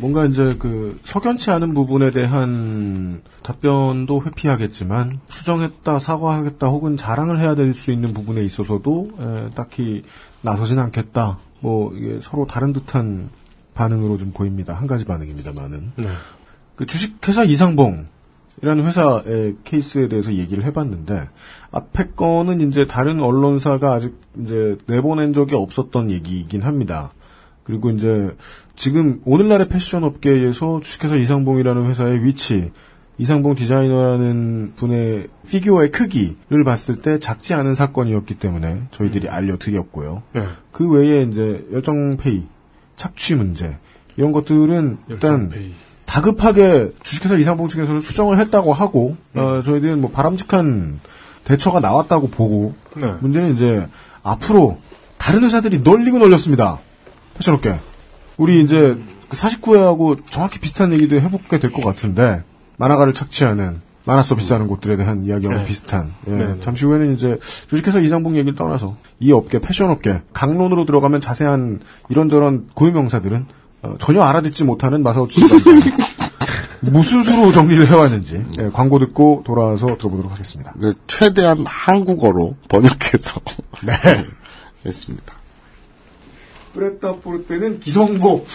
뭔가 이제 그 석연치 않은 부분에 대한 답변도 회피하겠지만 수정했다, 사과하겠다, 혹은 자랑을 해야 될 수 있는 부분에 있어서도 에, 딱히 나서진 않겠다. 뭐 이게 서로 다른 듯한 반응으로 좀 보입니다. 한 가지 반응입니다만은 네. 그 주식회사 이상봉 이라는 회사의 케이스에 대해서 얘기를 해봤는데 앞에 거는 이제 다른 언론사가 아직 이제 내보낸 적이 없었던 얘기이긴 합니다. 그리고 이제 지금 오늘날의 패션 업계에서 주식회사 이상봉이라는 회사의 위치, 이상봉 디자이너라는 분의 피규어의 크기를 봤을 때 작지 않은 사건이었기 때문에 저희들이 알려드렸고요. 네. 그 외에 이제 열정페이, 착취 문제 이런 것들은 일단 열정페이. 다급하게 주식회사 이상봉 측에서는 수정을 했다고 하고 어, 저희들은 뭐 바람직한 대처가 나왔다고 보고 네. 문제는 이제 앞으로 다른 회사들이 널리고 널렸습니다. 패션업계 우리 이제 49회하고 정확히 비슷한 얘기도 해보게 될 것 같은데 만화가를 착취하는 만화 서비스하는 곳들에 대한 이야기하고 네. 비슷한. 예, 네, 네. 잠시 후에는 이제 주식회사 이상봉 얘기를 떠나서 이 업계, 패션 업계, 강론으로 들어가면 자세한 이런저런 고유명사들은 어, 전혀 알아듣지 못하는 마사오 추장이 [LAUGHS] 무슨 수로 정리를 해왔는지 예, 광고 듣고 돌아와서 들어보도록 하겠습니다. 네, 최대한 한국어로 번역해서 [LAUGHS] 네. [LAUGHS] 했습니다. 프레타 포르테는 기성복.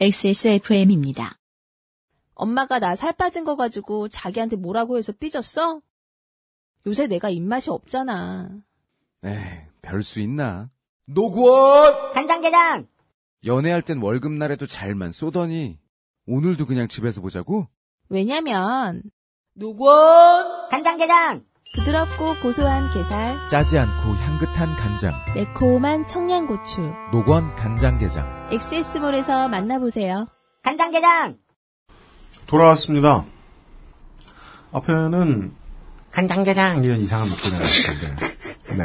XSFM입니다. 엄마가 나 살 빠진 거 가지고 자기한테 뭐라고 해서 삐졌어? 요새 내가 입맛이 없잖아. 에이, 별 수 있나? 노구원! 간장게장! 연애할 땐 월급날에도 잘만 쏘더니, 오늘도 그냥 집에서 보자고? 왜냐면 노건 간장게장! 부드럽고 고소한 게살, 짜지 않고 향긋한 간장. 매콤한 청양고추. 노건 간장게장. 엑세스몰에서 만나보세요. 간장게장! 돌아왔습니다. 앞에는 간장게장 이런 이상한 목소리가 나왔는데, 네.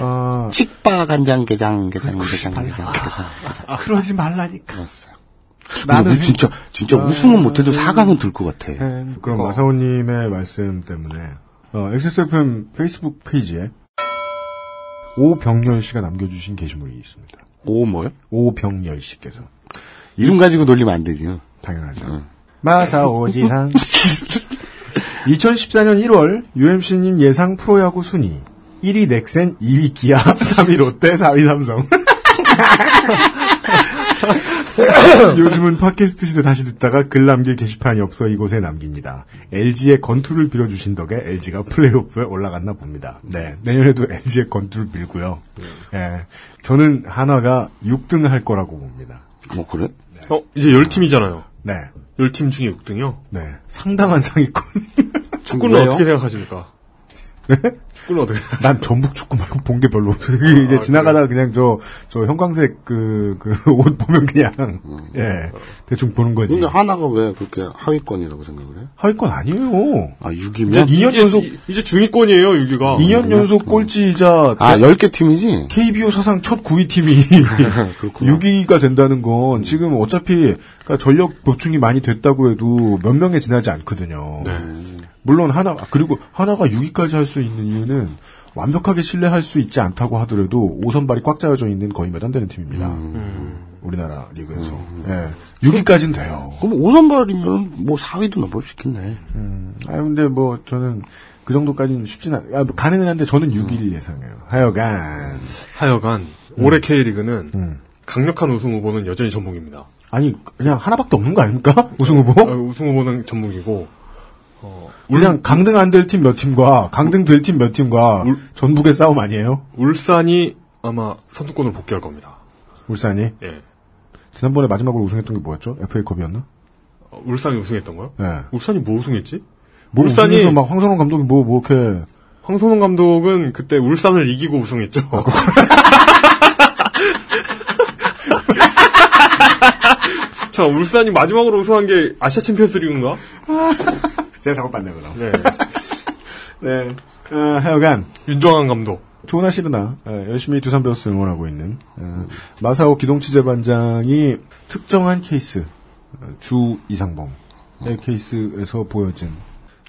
어, 칙바 간장게장, 게장, 게장, 게장, 게장. 아, 그러지 말라니까. 그랬어요. 나는 진짜, 진짜 아, 우승은 못해도 4강은 들 것 같아. 네, 그럼 마사오님의 말씀 때문에 어, XSFM 페이스북 페이지에 오병열 씨가 남겨주신 게시물이 있습니다. 오 뭐요? 오병열 씨께서 이름 가지고 놀리면 안 되죠. 당연하죠. 마사오지상 2014년 1월 UMC님 예상 프로야구 순위 1위 넥센, 2위 기아, 3위 롯데, 4위 삼성. [LAUGHS] [LAUGHS] 요즘은 팟캐스트 시대 다시 듣다가 글 남길 게시판이 없어 이곳에 남깁니다. LG의 건투를 빌어주신 덕에 LG가 플레이오프에 올라갔나 봅니다. 네, 내년에도 LG의 건투를 빌고요. 예, 저는 한화가 6등 할 거라고 봅니다. 뭐 그래? 어, 이제 10팀이잖아요. 네. 10팀 중에 6등이요? 네. 상당한 상위권. 축구는? 어떻게 생각하십니까? 네? 축구는 어떻게 [LAUGHS] 난 전북 축구 말고 본 게 별로 없어요. 이게 아, 지나가다가 그냥 저, 저 형광색 그, 그 [LAUGHS] 옷 보면 그냥, 예, 대충 보는 거지. 근데 하나가 왜 그렇게 하위권이라고 생각을 해? 하위권 아니에요. 아, 이제 6이면? 2년 이제, 연속, 이- 이제 중위권이에요, 6위가. 2년 연속 꼴찌이자, 아, 10개 팀이지? KBO 사상 첫 9위 팀이 [LAUGHS] 그렇구나. 6위가 된다는 건 지금 어차피 그러니까 전력 보충이 많이 됐다고 해도 몇 명에 지나지 않거든요. 네. 물론 하나 그리고 하나가 6위까지 할 수 있는 이유는 완벽하게 신뢰할 수 있지 않다고 하더라도 5선발이 꽉 짜여져 있는 거의 몇 안 되는 팀입니다. 우리나라 리그에서. 예. 6위까지는 돼요. 그럼 5선발이면 뭐 4위도 넘을 수 있겠네. 아 근데 뭐 저는 그 정도까지는 쉽진 않, 아, 가능은 한데 저는 6위를 예상해요. 하여간 하여간, 올해 K리그는 음. 강력한 우승 후보는 여전히 전북입니다. 아니 그냥 하나밖에 없는 거 아닙니까? [LAUGHS] 우승 후보? 어, 우승 후보는 전북이고, 어, 그냥 강등 안 될 팀 몇 팀과 강등 될 팀 몇 팀과 전북의 싸움 아니에요? 울산이 아마 선두권을 복귀할 겁니다. 울산이 예. 지난번에 마지막으로 우승했던 게 뭐였죠? FA컵이었나? 어, 울산이 우승했던가요? 예. 울산이 뭐 우승했지? 뭐 울산이 막 황선홍 감독이 뭐뭐 이렇게 황선홍 감독은 그때 울산을 이기고 우승했죠. [LAUGHS] 자, 울산이 마지막으로 우승한 게 아시아 챔피언스 리그인가? [LAUGHS] 제가 잘못 봤네 그럼. 네. [LAUGHS] 네. 어, 하여간 윤정환 감독. 좋으나 싫으나 어, 열심히 두산 베어스 응원하고 있는 어, 마사오 기동치 재반장이 특정한 케이스 어, 주 이상봉의 케이스에서 보여진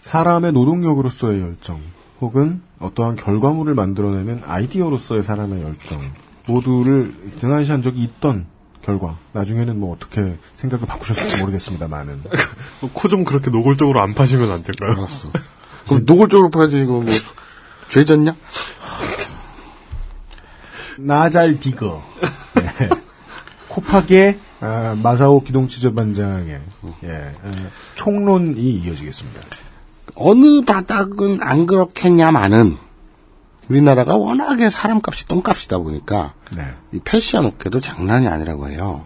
사람의 노동력으로서의 열정 혹은 어떠한 결과물을 만들어내는 아이디어로서의 사람의 열정 모두를 등한시한 적이 있던 결과 나중에는 뭐 어떻게 생각을 바꾸셨을지 모르겠습니다만은 [LAUGHS] 코 좀 그렇게 노골적으로 안 파시면 안 될까요? 알았어. [LAUGHS] 그럼 노골적으로 파야지, 이거 뭐, 죄졌냐? 나잘 디거 네. 코팍의 아, 마사오 기동치재반장의 예, 어, 총론이 이어지겠습니다. 어느 바닥은 안 그렇겠냐마는, 우리나라가 워낙에 사람값이 똥값이다 보니까, 네. 이 패션 업계도 장난이 아니라고 해요.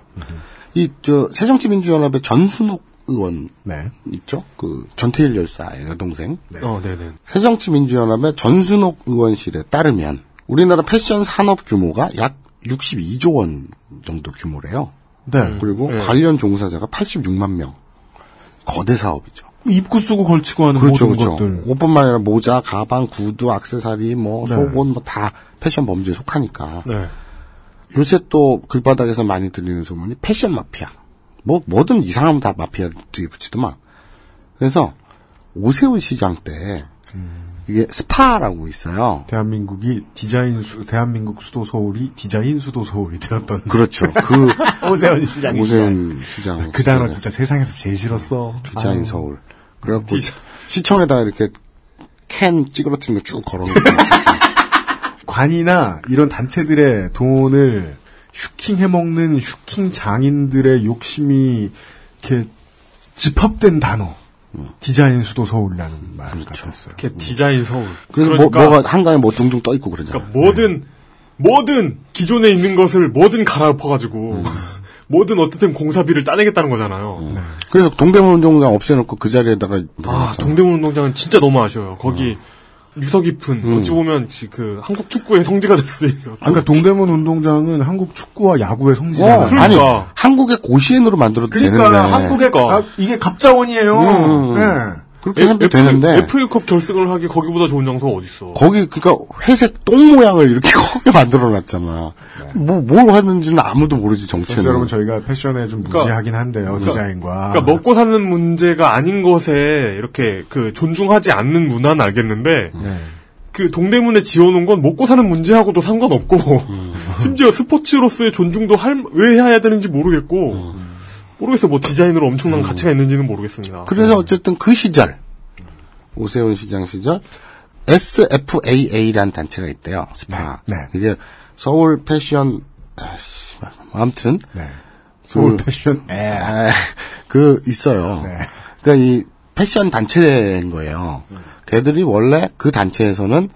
이, 저, 새정치민주연합의 전순옥 의원 네. 있죠? 그, 전태일 열사의 여동생. 어, 네네. 새정치민주연합의 전순옥 의원실에 따르면 우리나라 패션 산업 규모가 약 62조 원 정도 규모래요. 네. 그리고 네. 관련 종사자가 86만 명. 거대 사업이죠. 입고 쓰고 걸치고 하는 그렇죠, 모든 그렇죠. 것들. 옷뿐만 아니라 모자, 가방, 구두, 악세사리, 뭐 네. 속옷 뭐 다 패션 범주에 속하니까. 네. 요새 또 글바닥에서 많이 들리는 소문이 패션 마피아. 뭐 뭐든 이상하면 다 마피아 뒤에 붙이더만. 그래서 오세훈 시장 때 이게 스파라고 있어요. 대한민국이 디자인 수, 대한민국 수도 서울이 디자인 수도 서울이 되었던. 그렇죠. [LAUGHS] 그 오세훈 시장이. 오세훈 시장. 그 단어 진짜 세상에서 제일 싫었어. 디자인 아유. 서울. 그래갖고 시청에다가 이렇게 캔 찌그러뜨린 거 쭉 걸어놓고 [LAUGHS] 관이나 이런 단체들의 돈을 슈킹 해먹는 슈킹 장인들의 욕심이 이렇게 집합된 단어. 디자인 수도 서울이라는 말 같았어요. 이렇게 디자인 서울. 그래서 그러니까, 뭐, 뭐가 한강에 뭐 둥둥 떠 있고 그러잖아요. 그러니까 뭐든 뭐든 기존에 있는 것을 뭐든 갈아엎어가지고 [LAUGHS] 뭐든 어쨌든 공사비를 따내겠다는 거잖아요. 그래서 동대문 운동장 없애놓고 그 자리에다가 아 동대문 운동장은 진짜 너무 아쉬워요. 거기 유서 깊은 음. 어찌 보면 지- 그 한국 축구의 성지가 될 수 있어. 아까 그러니까 동대문 운동장은 한국 축구와 야구의 어, 성지잖아요. 아니 한국의 고시엔으로 만들어도 그러니까 되는데 한국의 아, 이게 갑자원이에요. 음, 음. 네. 그렇게 해도 되는데 FA컵 결승을 하기 거기보다 좋은 장소가 어딨어. 거기 그러니까 회색 똥 모양을 이렇게 [LAUGHS] 크게 만들어 놨잖아. 뭐뭘 하는지는 아무도 모르지 그래서 정체는. 여러분 저희가 패션에 좀 그러니까- 무지하긴 한데요 그러니까- 디자인과. 그러니까 먹고 사는 문제가 아닌 것에 이렇게 그 존중하지 않는 문화는 알겠는데 네. 그 동대문에 지어놓은 건 먹고 사는 문제하고도 상관없고 [LAUGHS] 심지어 스포츠로서의 존중도 할, 왜 해야 되는지 모르겠고 모르겠어 뭐 디자인으로 엄청난 가치가 있는지는 모르겠습니다. 그래서 어쨌든 그 시절 오세훈 시장 시절 SFAA라는 단체가 있대요. 스파. 네. 이게 서울 패션 아씨 아무튼 서울 그- 패션 에. 아, 그 있어요. 네. 그러니까 이 패션 단체인 거예요. 걔들이 원래 그 단체에서는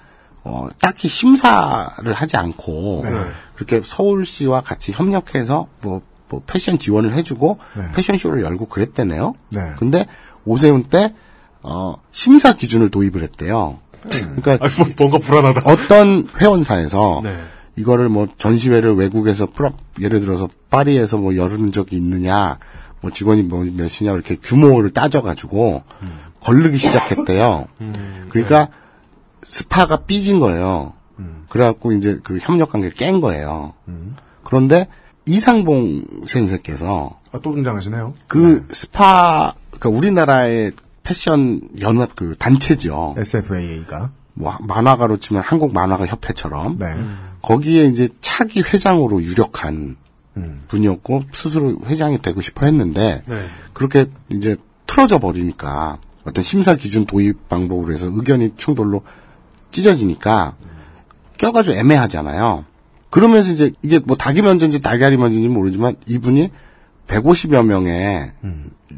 어, 딱히 심사를 하지 않고 네. 그렇게 서울시와 같이 협력해서 뭐, 뭐 패션 지원을 해주고 네. 패션쇼를 열고 그랬대네요. 네. 근데 오세훈 때 어, 심사 기준을 도입을 했대요. 그러니까 아, 뭐, 뭔가 불안하다. 어떤 회원사에서 네. 이거를 뭐 전시회를 외국에서 프라 예를 들어서 파리에서 뭐 열은 적이 있느냐 뭐 직원이 뭐 몇이냐 이렇게 규모를 따져가지고 걸르기 시작했대요. 그러니까 스파가 삐진 거예요. 그래갖고 이제 그 협력 관계를 깬 거예요. 그런데 이상봉 先生께서 아, 또 등장하시네요. 그 스파 그러니까 우리나라의 패션 연합 그 단체죠. SFAA가 뭐 만화가로 치면 한국 만화가 협회처럼 네. 거기에 이제 차기 회장으로 유력한 음. 분이었고 스스로 회장이 되고 싶어 했는데 네. 그렇게 이제 틀어져 버리니까 어떤 심사 기준 도입 방법으로 해서 의견이 충돌로 찢어지니까 껴가지고 애매하잖아요. 그러면서 이제 이게 뭐 닭이 먼저인지 달걀이 먼저인지 모르지만 이분이 150여 명의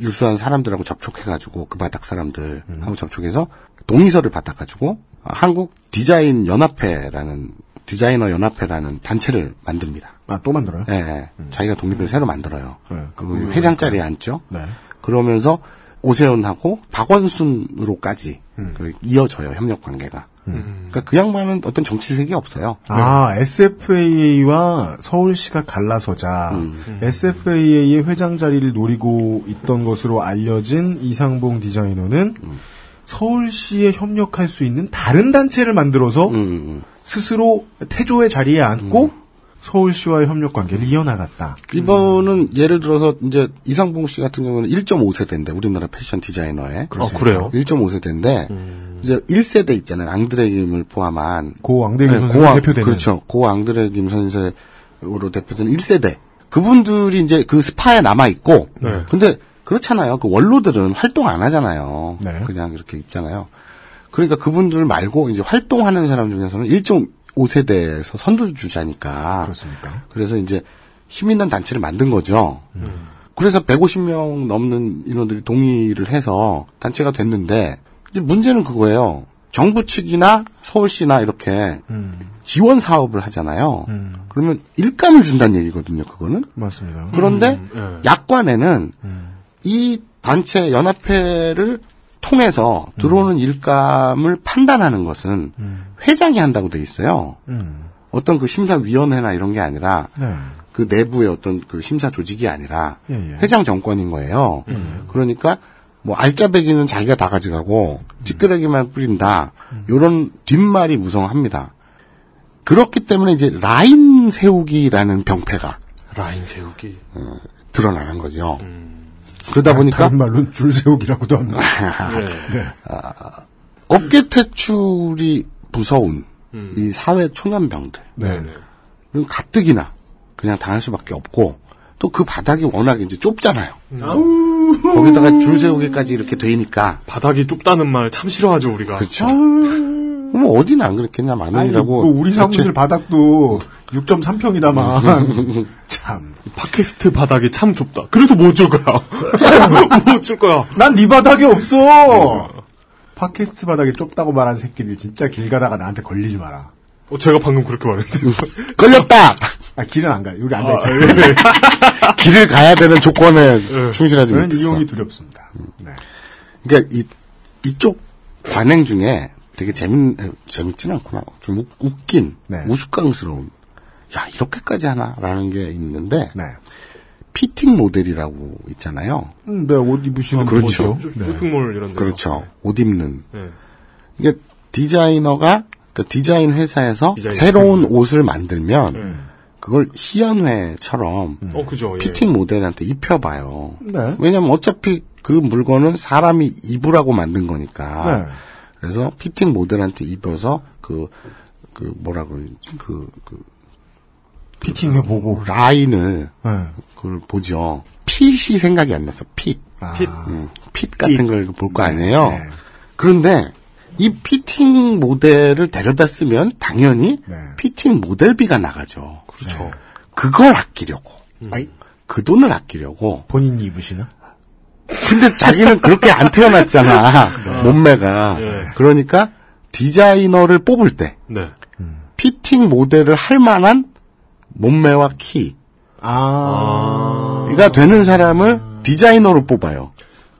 유수한 사람들하고 접촉해가지고 그 바닥 사람들하고 접촉해서 동의서를 받아가지고 한국 디자인 연합회라는 디자이너 연합회라는 단체를 만듭니다. 아, 또 만들어요? 예, 예. 자기가 독립해서 새로 만들어요. 네, 그 회장 자리에 앉죠. 네. 그러면서 오세훈하고 박원순으로까지 음. 그 이어져요 협력 관계가. 그러니까 그 양반은 어떤 정치색이 없어요. 아, SFAA와 서울시가 갈라서자. 음. SFAA의 회장 자리를 노리고 있던 것으로 알려진 이상봉 디자이너는 음. 서울시에 협력할 수 있는 다른 단체를 만들어서 음, 스스로 태조의 자리에 앉고 서울시와의 협력 관계를 이어나갔다. 이번은 예를 들어서 이제 이상봉 씨 같은 경우는 1.5세대인데 우리나라 패션 디자이너의. 아, 그래요? 1.5세대인데 이제 1세대 있잖아요. 앙드레 김을 포함한 고 앙드레 김 네, 선생님 고아- 대표되는. 그렇죠. 고 앙드레 김 선생으로 대표되는 1세대. 그분들이 이제 그 스파에 남아 있고 네. 근데 그렇잖아요. 그 원로들은 활동 안 하잖아요. 네. 그냥 이렇게 있잖아요. 그러니까 그분들 말고 이제 활동하는 사람 중에서는 1.5세대에서 선두주자니까. 그렇습니까? 그래서 이제 힘 있는 단체를 만든 거죠. 그래서 150명 넘는 인원들이 동의를 해서 단체가 됐는데 이제 문제는 그거예요. 정부 측이나 서울시나 이렇게 지원 사업을 하잖아요. 그러면 일감을 준다는 얘기거든요. 그거는. 맞습니다. 그런데 음, 약관에는 이 단체 연합회를 통해서 들어오는 일감을 판단하는 것은 회장이 한다고 돼 있어요. 음. 어떤 그 심사위원회나 이런 게 아니라 네. 그 내부의 어떤 그 심사 조직이 아니라 예, 예. 회장 정권인 거예요. 그러니까 뭐 알짜배기는 자기가 다 가져가고 찌끄레기만 뿌린다. 요런 뒷말이 무성합니다. 그렇기 때문에 이제 라인 세우기라는 병폐가 라인 세우기. 어, 드러나는 거죠. 그러다 보니까 다른 말로는 줄 세우기라고도 합니다. [LAUGHS] 네. 아, 업계 퇴출이 무서운 음. 이 사회 초년병들. 네. 은 가뜩이나 그냥 당할 수밖에 없고 또 그 바닥이 워낙 이제 좁잖아요. 거기다가 줄 세우기까지 이렇게 되니까 바닥이 좁다는 말 참 싫어하죠 우리가. 그렇죠. 뭐 어디는 안 그랬겠냐 아니, 마늘이라고. 뭐 우리 사무실 바닥도 6.3평이다만 [LAUGHS] 참. 팟캐스트 바닥이 참 좁다. 그래서 못줄 거야. 못 [LAUGHS] 줄 거야. 난 네 바닥이 없어. 팟캐스트 바닥이 좁다고 말한 새끼들 진짜 길 가다가 나한테 걸리지 마라. 어, 제가 방금 그렇게 말했는데. [LAUGHS] 걸렸다. 아 길은 안 가. 우리 앉아 있자. 길을 가야 되는 조건에 충실하지 저는 못했어. 이용이 두렵습니다. 네. 그러니까 이 이쪽 관행 중에 되게 재밌 재밌진 않구나. 좀 웃- 웃긴 네. 우스꽝스러운. 야 이렇게까지 하나라는 게 있는데 네. 피팅 모델이라고 있잖아요. 음, 네, 옷 입으시는 그렇죠. 분이죠. 네. 쇼핑몰 이런 데서. 그렇죠. 옷 입는. 네. 이게 디자이너가 그 디자인 회사에서 디자인 새로운 옷을 만들면 네. 그걸 시연회처럼 어 그죠. 예. 피팅 모델한테 입혀봐요. 네. 왜냐면 어차피 그 물건은 사람이 입으라고 만든 거니까. 네. 그래서 피팅 모델한테 입혀서 그, 그 뭐라 그러지, 그, 그, fitting해 보고. 라인을, 네. 그걸 보죠. fit이 생각이 안 났어, fit. 아, fit. 음, fit 같은 fit. 걸 볼 거 아니에요. 네. 그런데 이 피팅 모델을 데려다 쓰면 당연히 네. 피팅 모델비가 나가죠. 그렇죠. 그걸 아끼려고. 아이, 그 돈을 아끼려고. 본인이 입으시나? 근데 자기는 그렇게 안 태어났잖아. 몸매가. 네. 그러니까 디자이너를 뽑을 때 네. 피팅 모델을 할 만한 몸매와 키가 아. 되는 사람을 디자이너로 뽑아요.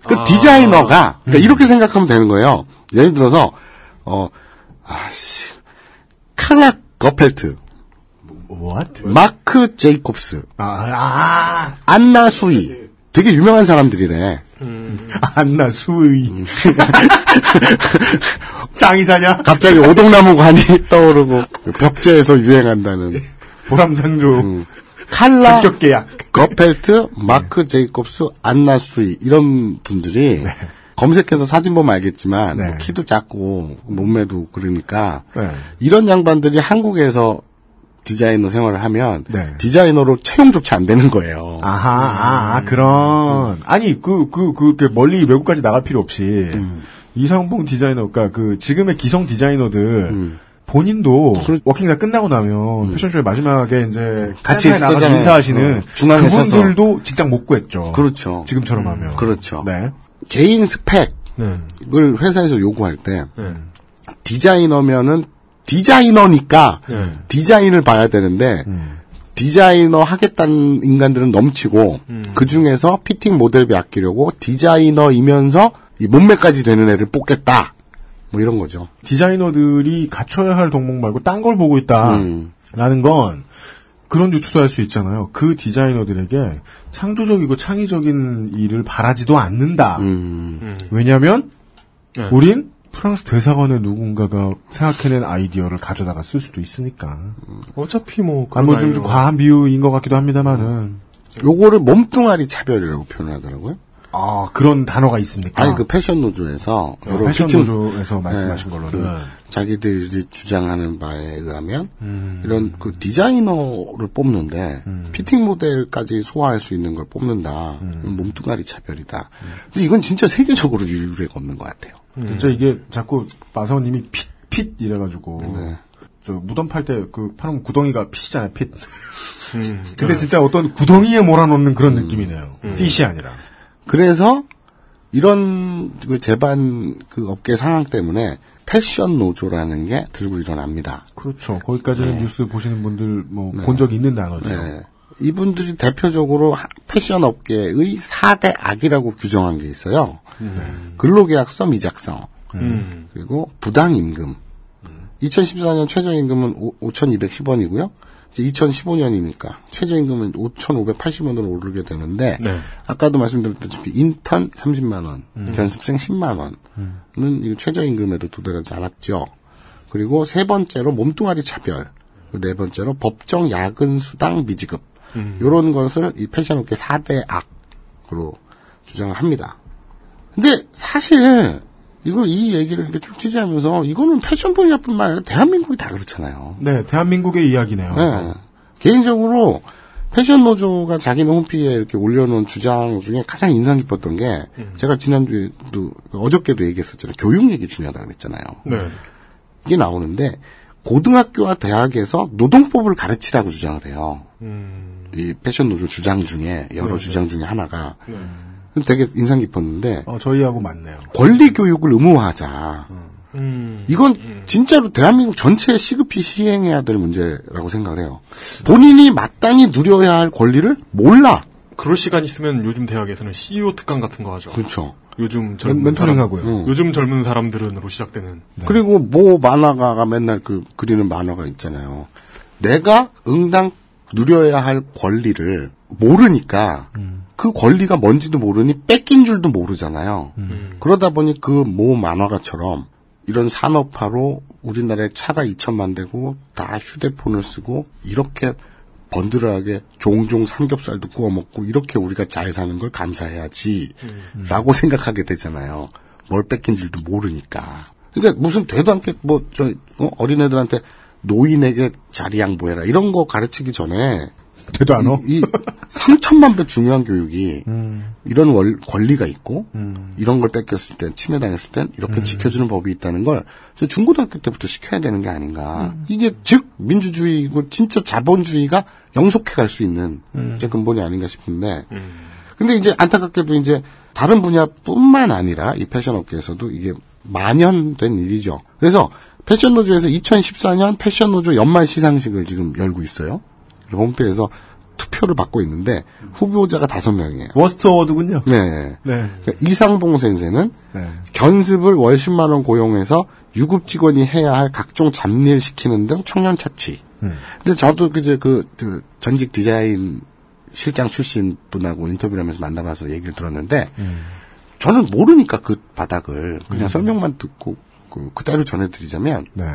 그 아. 디자이너가 그러니까 이렇게 생각하면 되는 거예요. 예를 들어서 어 아씨 칼 라거펠트, 뭐 마크 제이콥스, 아, 아, 안나 수이 되게 유명한 사람들이래. [LAUGHS] 안나 수의. [LAUGHS] 짱이사냐? 갑자기 오동나무 관이 [LAUGHS] 떠오르고 벽제에서 유행한다는 보람상조. 음. 칼라 전격 계약. 거펠트, 마크 제이콥스, 안나 수이 이런 분들이 검색해서 사진 보면 알겠지만 네. 뭐 키도 작고 몸매도 그러니까 네. 이런 양반들이 한국에서 디자이너 생활을 하면 네. 디자이너로 채용조차 안 되는 거예요. 아하, 아, 아, 그런. 아니, 그, 그, 그, 그 멀리 외국까지 나갈 필요 없이, 음. 이상봉 디자이너, 그니까 그, 지금의 기성 디자이너들, 본인도 walking 다 끝나고 나면 패션쇼의 마지막에 이제 음. 같이 나가서. 인사하시는 어, 중앙에 서서. 그분들도 직장 못 구했죠. 그렇죠. 지금처럼 하면. 그렇죠. 네. 개인 스펙을 네. 회사에서 요구할 때 네. 디자이너면은 디자이너니까 네. 디자인을 봐야 되는데 디자이너 하겠다는 인간들은 넘치고 그 중에서 피팅 모델비 아끼려고 디자이너이면서 이 몸매까지 되는 애를 뽑겠다. 뭐 이런 거죠. 디자이너들이 갖춰야 할 덕목 말고 딴 걸 보고 있다. 음. 라는 건 그런 유추도 할 수 있잖아요. 그 디자이너들에게 창조적이고 창의적인 일을 바라지도 않는다. 음. 왜냐하면 네. 우린 프랑스 대사관의 누군가가 생각해낸 아이디어를 가져다가 쓸 수도 있으니까. 어차피 뭐 아, 뭐 좀, 좀 과한 비유인 것 같기도 합니다만은. 요거를 몸뚱아리 차별이라고 표현하더라고요. 아, 그런 단어가 있습니까? 아니 그 패션 노조에서 어, 여러 패션 fitting- 노조에서 말씀하신 네, 걸로는. 그 자기들이 주장하는 바에 의하면 음. 이런 그 디자이너를 뽑는데 피팅 모델까지 소화할 수 있는 걸 뽑는다. 음. 몸뚱아리 차별이다. 근데 이건 진짜 세계적으로 유례가 없는 것 같아요. 진짜 이게 자꾸 마사오님이 핏, 핏 이래가지고. 네. 저 무덤 팔 때 그 파는 구덩이가 핏이잖아요, 핏. 음. [LAUGHS] 근데 진짜 어떤 구덩이에 몰아넣는 그런 느낌이네요. 핏이 아니라. 그래서 이런 그 재반 그 업계 상황 때문에 패션 노조라는 게 들고 일어납니다. 그렇죠. 거기까지는 뉴스 보시는 분들 뭐 본 적이 있는 단어죠. 네. 이분들이 대표적으로 하- 패션 업계의 4대 악이라고 규정한 게 있어요. 근로계약서 미작성, 음. 그리고 부당임금. 2014년 최저임금은 5,210원이고요. 이제 2015년이니까 최저임금은 5,580원 으로 오르게 되는데 네. 아까도 말씀드렸다시피 인턴 30만 원, 음. 견습생 10만 원은 이 최저임금에도 도달하지 않았죠. 그리고 세 번째로 몸뚱아리 차별, 네 번째로 법정 야근 수당 미지급 음. 이런 것을 이 패션업계 4대 악으로 주장을 합니다. 근데 사실 이거 이 얘기를 이렇게 쭉 취재하면서 이거는 패션 분야뿐만 아니라 대한민국이 다 그렇잖아요. 네, 대한민국의 이야기네요. 네. 개인적으로 패션 노조가 자기네 홈피에 이렇게 올려놓은 주장 중에 가장 인상 깊었던 게 제가 지난주에도 어저께도 얘기했었잖아요. 교육 얘기 중요하다 그랬잖아요. 네. 이게 나오는데 고등학교와 대학에서 노동법을 가르치라고 주장을 해요. 이 패션 노조 주장 중에 여러 네, 주장 중에 하나가 되게 인상 깊었는데 어, 저희하고 맞네요. 권리 교육을 의무화하자. 음. 이건 진짜로 대한민국 전체에 시급히 시행해야 될 문제라고 생각을 해요. 본인이 마땅히 누려야 할 권리를 몰라. 그럴 시간 있으면 요즘 대학에서는 CEO 특강 같은 거 하죠. 그렇죠. 요즘 젊은 멘- 멘토링 사람- 하고요. 응. 요즘 젊은 사람들은으로 시작되는. 그리고 모 만화가가 맨날 그 그리는 만화가 있잖아요. 내가 응당 누려야 할 권리를 모르니까 그 권리가 뭔지도 모르니 뺏긴 줄도 모르잖아요. 그러다 보니 그 모 만화가처럼 이런 산업화로 우리나라에 차가 2천만 대고 다 휴대폰을 쓰고 이렇게 번들하게 종종 삼겹살도 구워 먹고 이렇게 우리가 잘 사는 걸 감사해야지 라고 생각하게 되잖아요. 뭘 뺏긴 줄도 모르니까. 그러니까 무슨 되도 않게 뭐 저 어린애들한테 노인에게 자리 양보해라. 이런 거 가르치기 전에 되도 않아? 이, 이 3천만 배 중요한 교육이 이런 월- 권리가 있고 이런 걸 뺏겼을 땐 침해당했을 땐 이렇게 지켜주는 법이 있다는 걸저 중고등학교 때부터 시켜야 되는 게 아닌가. 이게 즉 민주주의고 진짜 자본주의가 영속해 갈 수 있는 이제 근본이 아닌가 싶은데 근데 이제 안타깝게도 이제 다른 분야뿐만 아니라 이 패션 업계에서도 이게 만연된 일이죠. 그래서 패션 노조에서 2014년 패션 노조 연말 시상식을 지금 열고 있어요. 홈페이지에서 투표를 받고 있는데 후보자가 다섯 명이에요. 워스트 어워드군요. 네. 네. 그러니까 이상봉 先生는 네. 견습을 월 10만 원 고용해서 유급 직원이 해야 할 각종 잡일 시키는 등 청년 착취. 음. 근데 저도 그제 그, 그 전직 디자인 실장 출신 분하고 인터뷰를 하면서 만나봐서 얘기를 들었는데 저는 모르니까 그 바닥을 그냥 음. 설명만 듣고 그, 그대로 전해드리자면 네.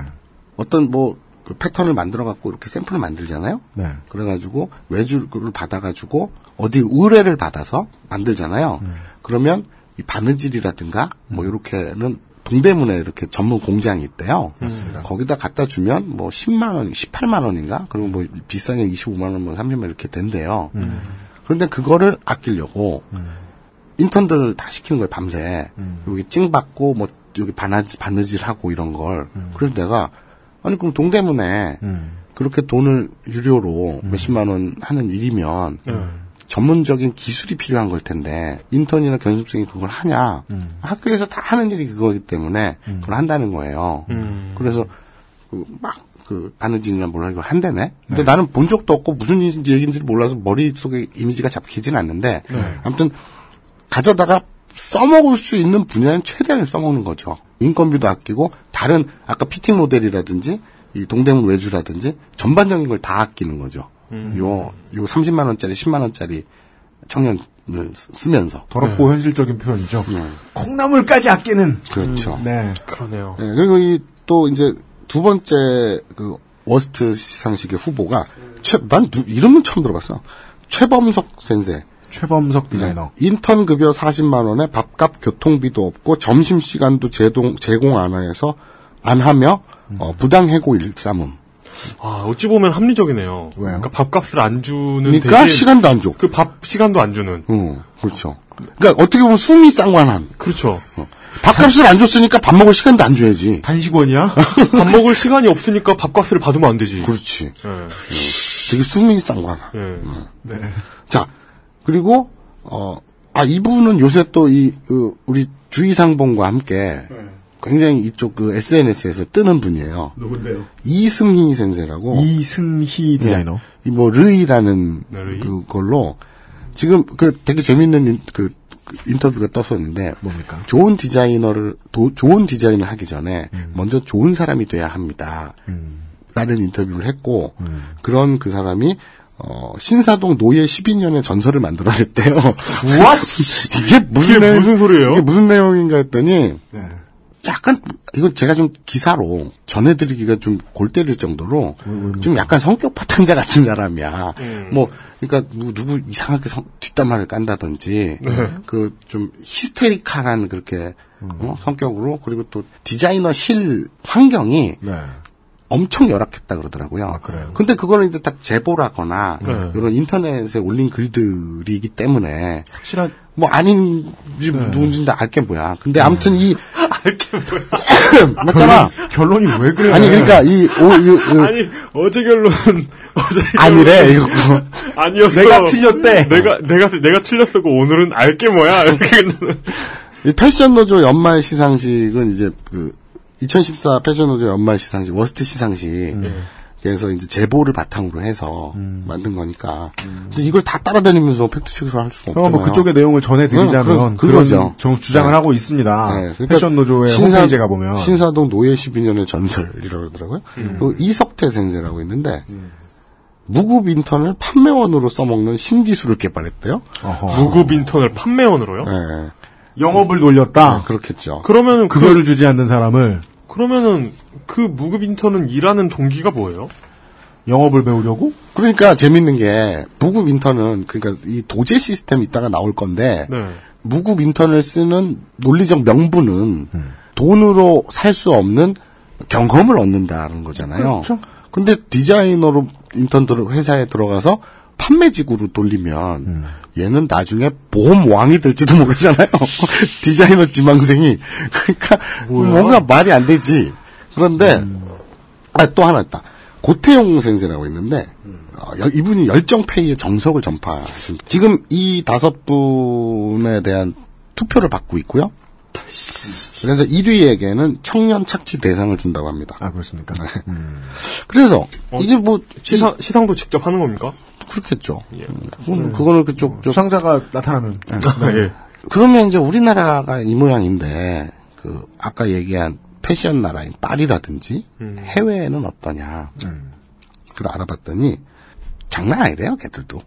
어떤 뭐 그 패턴을 만들어 갖고 이렇게 샘플을 만들잖아요. 네. 그래가지고 외주를 받아가지고 어디 의뢰를 받아서 만들잖아요. 음. 그러면 이 바느질이라든가 뭐 이렇게는 동대문에 이렇게 전문 공장이 있대요. 맞습니다. 거기다 갖다 주면 뭐 10만 원, 18만 원인가? 그리고 뭐 비싼 게 25만 원, 뭐 30만 원 이렇게 된대요. 음. 그런데 그거를 아끼려고 인턴들을 다 시키는 거예요, 밤새. 여기 찡 받고 뭐 여기 바느질, 바느질하고 이런 걸. 그래서 내가 아니 그럼 동대문에 그렇게 돈을 유료로 몇십만 원 하는 일이면 전문적인 기술이 필요한 걸 텐데 인턴이나 견습생이 그걸 하냐? 학교에서 다 하는 일이 그거기 때문에 그걸 한다는 거예요. 그래서 그 막 그 바느질이나 몰라 이걸 한다네. 근데 나는 본 적도 없고 무슨 얘기인지 몰라서 머릿속에 이미지가 잡히진 않는데 아무튼 가져다가 써먹을 수 있는 분야는 최대한 써먹는 거죠. 인건비도 아끼고 다른 아까 피팅 모델이라든지 이 동대문 외주라든지 전반적인 걸 다 아끼는 거죠. 요, 요 30만 원짜리, 10만 원짜리 청년을 쓰- 쓰면서. 더럽고 현실적인 표현이죠. 콩나물까지 아끼는. 그렇죠. 네. 그러네요. 네, 그리고 이 또 이제 두 번째 그 worst 시상식의 후보가 최, 난 누- 이름은 처음 들어봤어. 최범석 센세. 최범석 디자이너. 인턴 급여 40만 원에 밥값 교통비도 없고 점심 시간도 제동, 제공 안 해서 안 하며 어, 부당 해고 일삼음. 아, 어찌 보면 합리적이네요. 왜요? 그러니까 밥값을 안 주는 그러니까 대신 시간도 안 줘. 그 밥 시간도 안 주는. 응, 그렇죠. 그러니까 어떻게 보면 숨이 쌍관한. 그렇죠. 밥값을 안 줬으니까 밥 먹을 시간도 안 줘야지. 단식원이야? [LAUGHS] 밥 먹을 시간이 없으니까 밥값을 받으면 안 되지. 그렇지. 예. 되게 숨이 쌍관한. 예. 네. 자, 그리고, 어, 아, 이분은 요새 또 이, 그, 우리 주의상봉과 함께 굉장히 이쪽 그 SNS에서 뜨는 분이에요. 누군데요? 이승희 센세라고. 이승희 디자이너. 이 뭐, 르이라는 네, 르이. 그걸로 지금 그 되게 재밌는 인, 그, 그 인터뷰가 떴었는데 뭡니까? 좋은 디자이너를 도- 좋은 디자인을 하기 전에 음. 먼저 좋은 사람이 돼야 합니다. 라는 인터뷰를 했고 그런 그 사람이 어, 신사동 노예 12년의 전설을 만들어냈대요. [LAUGHS] 이게 무슨 내용, 무슨 소리예요? 이게 무슨 내용인가 했더니 네. 약간 이건 제가 좀 기사로 전해드리기가 좀 골 때릴 정도로 좀 약간 성격 파탄자 같은 사람이야. 음. 뭐 그러니까 누구, 이상하게 성- 뒷담화를 깐다든지 네. 그좀 히스테리칼한 그렇게 어, 성격으로 그리고 또 디자이너 실 환경이 네. 엄청 열악했다 그러더라고요. 근데 그거는 이제 다 제보라거나 네. 이런 인터넷에 올린 글들이기 때문에 확실한 뭐 아닌지 누군지 알게 뭐야. 근데 아무튼 이 [LAUGHS] 알게 뭐야. [COUGHS] 맞잖아. 결론이 왜 그래? 아니 그러니까 이 오, 이, 이- [LAUGHS] 아니 어제 결론 [LAUGHS] 어제 아니래, 이거. 아니었어. 내가 틀렸대. 내가 내가 내가 틀렸었고 오늘은 알게 뭐야. 이렇게. 이 패션 노조 연말 시상식은 이제 그 2014 패션노조 연말 시상식 worst 시상식 그래서 이제 제보를 바탕으로 해서 만든 거니까 근데 이걸 다 따라다니면서 팩트 체크를 할 수가 어, 없잖아요. 뭐 그쪽의 내용을 전해드리자면 응, 그- 그런. 정- 주장을 네. 하고 있습니다. 네, 그러니까 패션 노조의 신사- 홈페이지에 가보면 신사동 노예 12년의 전설이라고 그러더라고요. 그리고 이석태 센세라고 있는데 무급 인턴을 판매원으로 써먹는 신기술을 개발했대요. 무급 인턴을 판매원으로요? 네. 영업을 돌렸다. 그렇겠죠. 그러면은 급여를 그, 주지 않는 사람을 그러면은 그 무급 인턴은 일하는 동기가 뭐예요? 영업을 배우려고? 그러니까 재밌는 게 무급 인턴은 그러니까 이 도제 시스템 이따가 나올 건데 네. 무급 인턴을 쓰는 논리적 명분은 음. 돈으로 살 수 없는 경험을 얻는다는 거잖아요. 그렇죠. 근데 디자이너로 인턴 들어 회사에 들어가서 판매직으로 돌리면 음. 얘는 나중에 보험 왕이 될지도 모르잖아요. [LAUGHS] 디자이너 지망생이 그러니까 뭔가 말이 안 되지. 그런데 음. 아, 또 하나 있다. 고태용 선생이라고 있는데 어, 열- 이분이 열정페이의 정석을 전파했습니다. 지금 이 다섯 분에 대한 투표를 받고 있고요. 그래서 1위에게는 청년 착취 대상을 준다고 합니다. 아 그렇습니까? 그래서 이게 뭐 시상 시상도 직접 하는 겁니까? 그렇겠죠. 예. 그거는, 그거는 그쪽 저- 수상자가 나타나면 예. 그러면 이제 우리나라가 이 모양인데 그 아까 얘기한 패션 나라인 파리라든지 해외에는 어떠냐. 그걸 알아봤더니 장난 아니래요, 걔들도.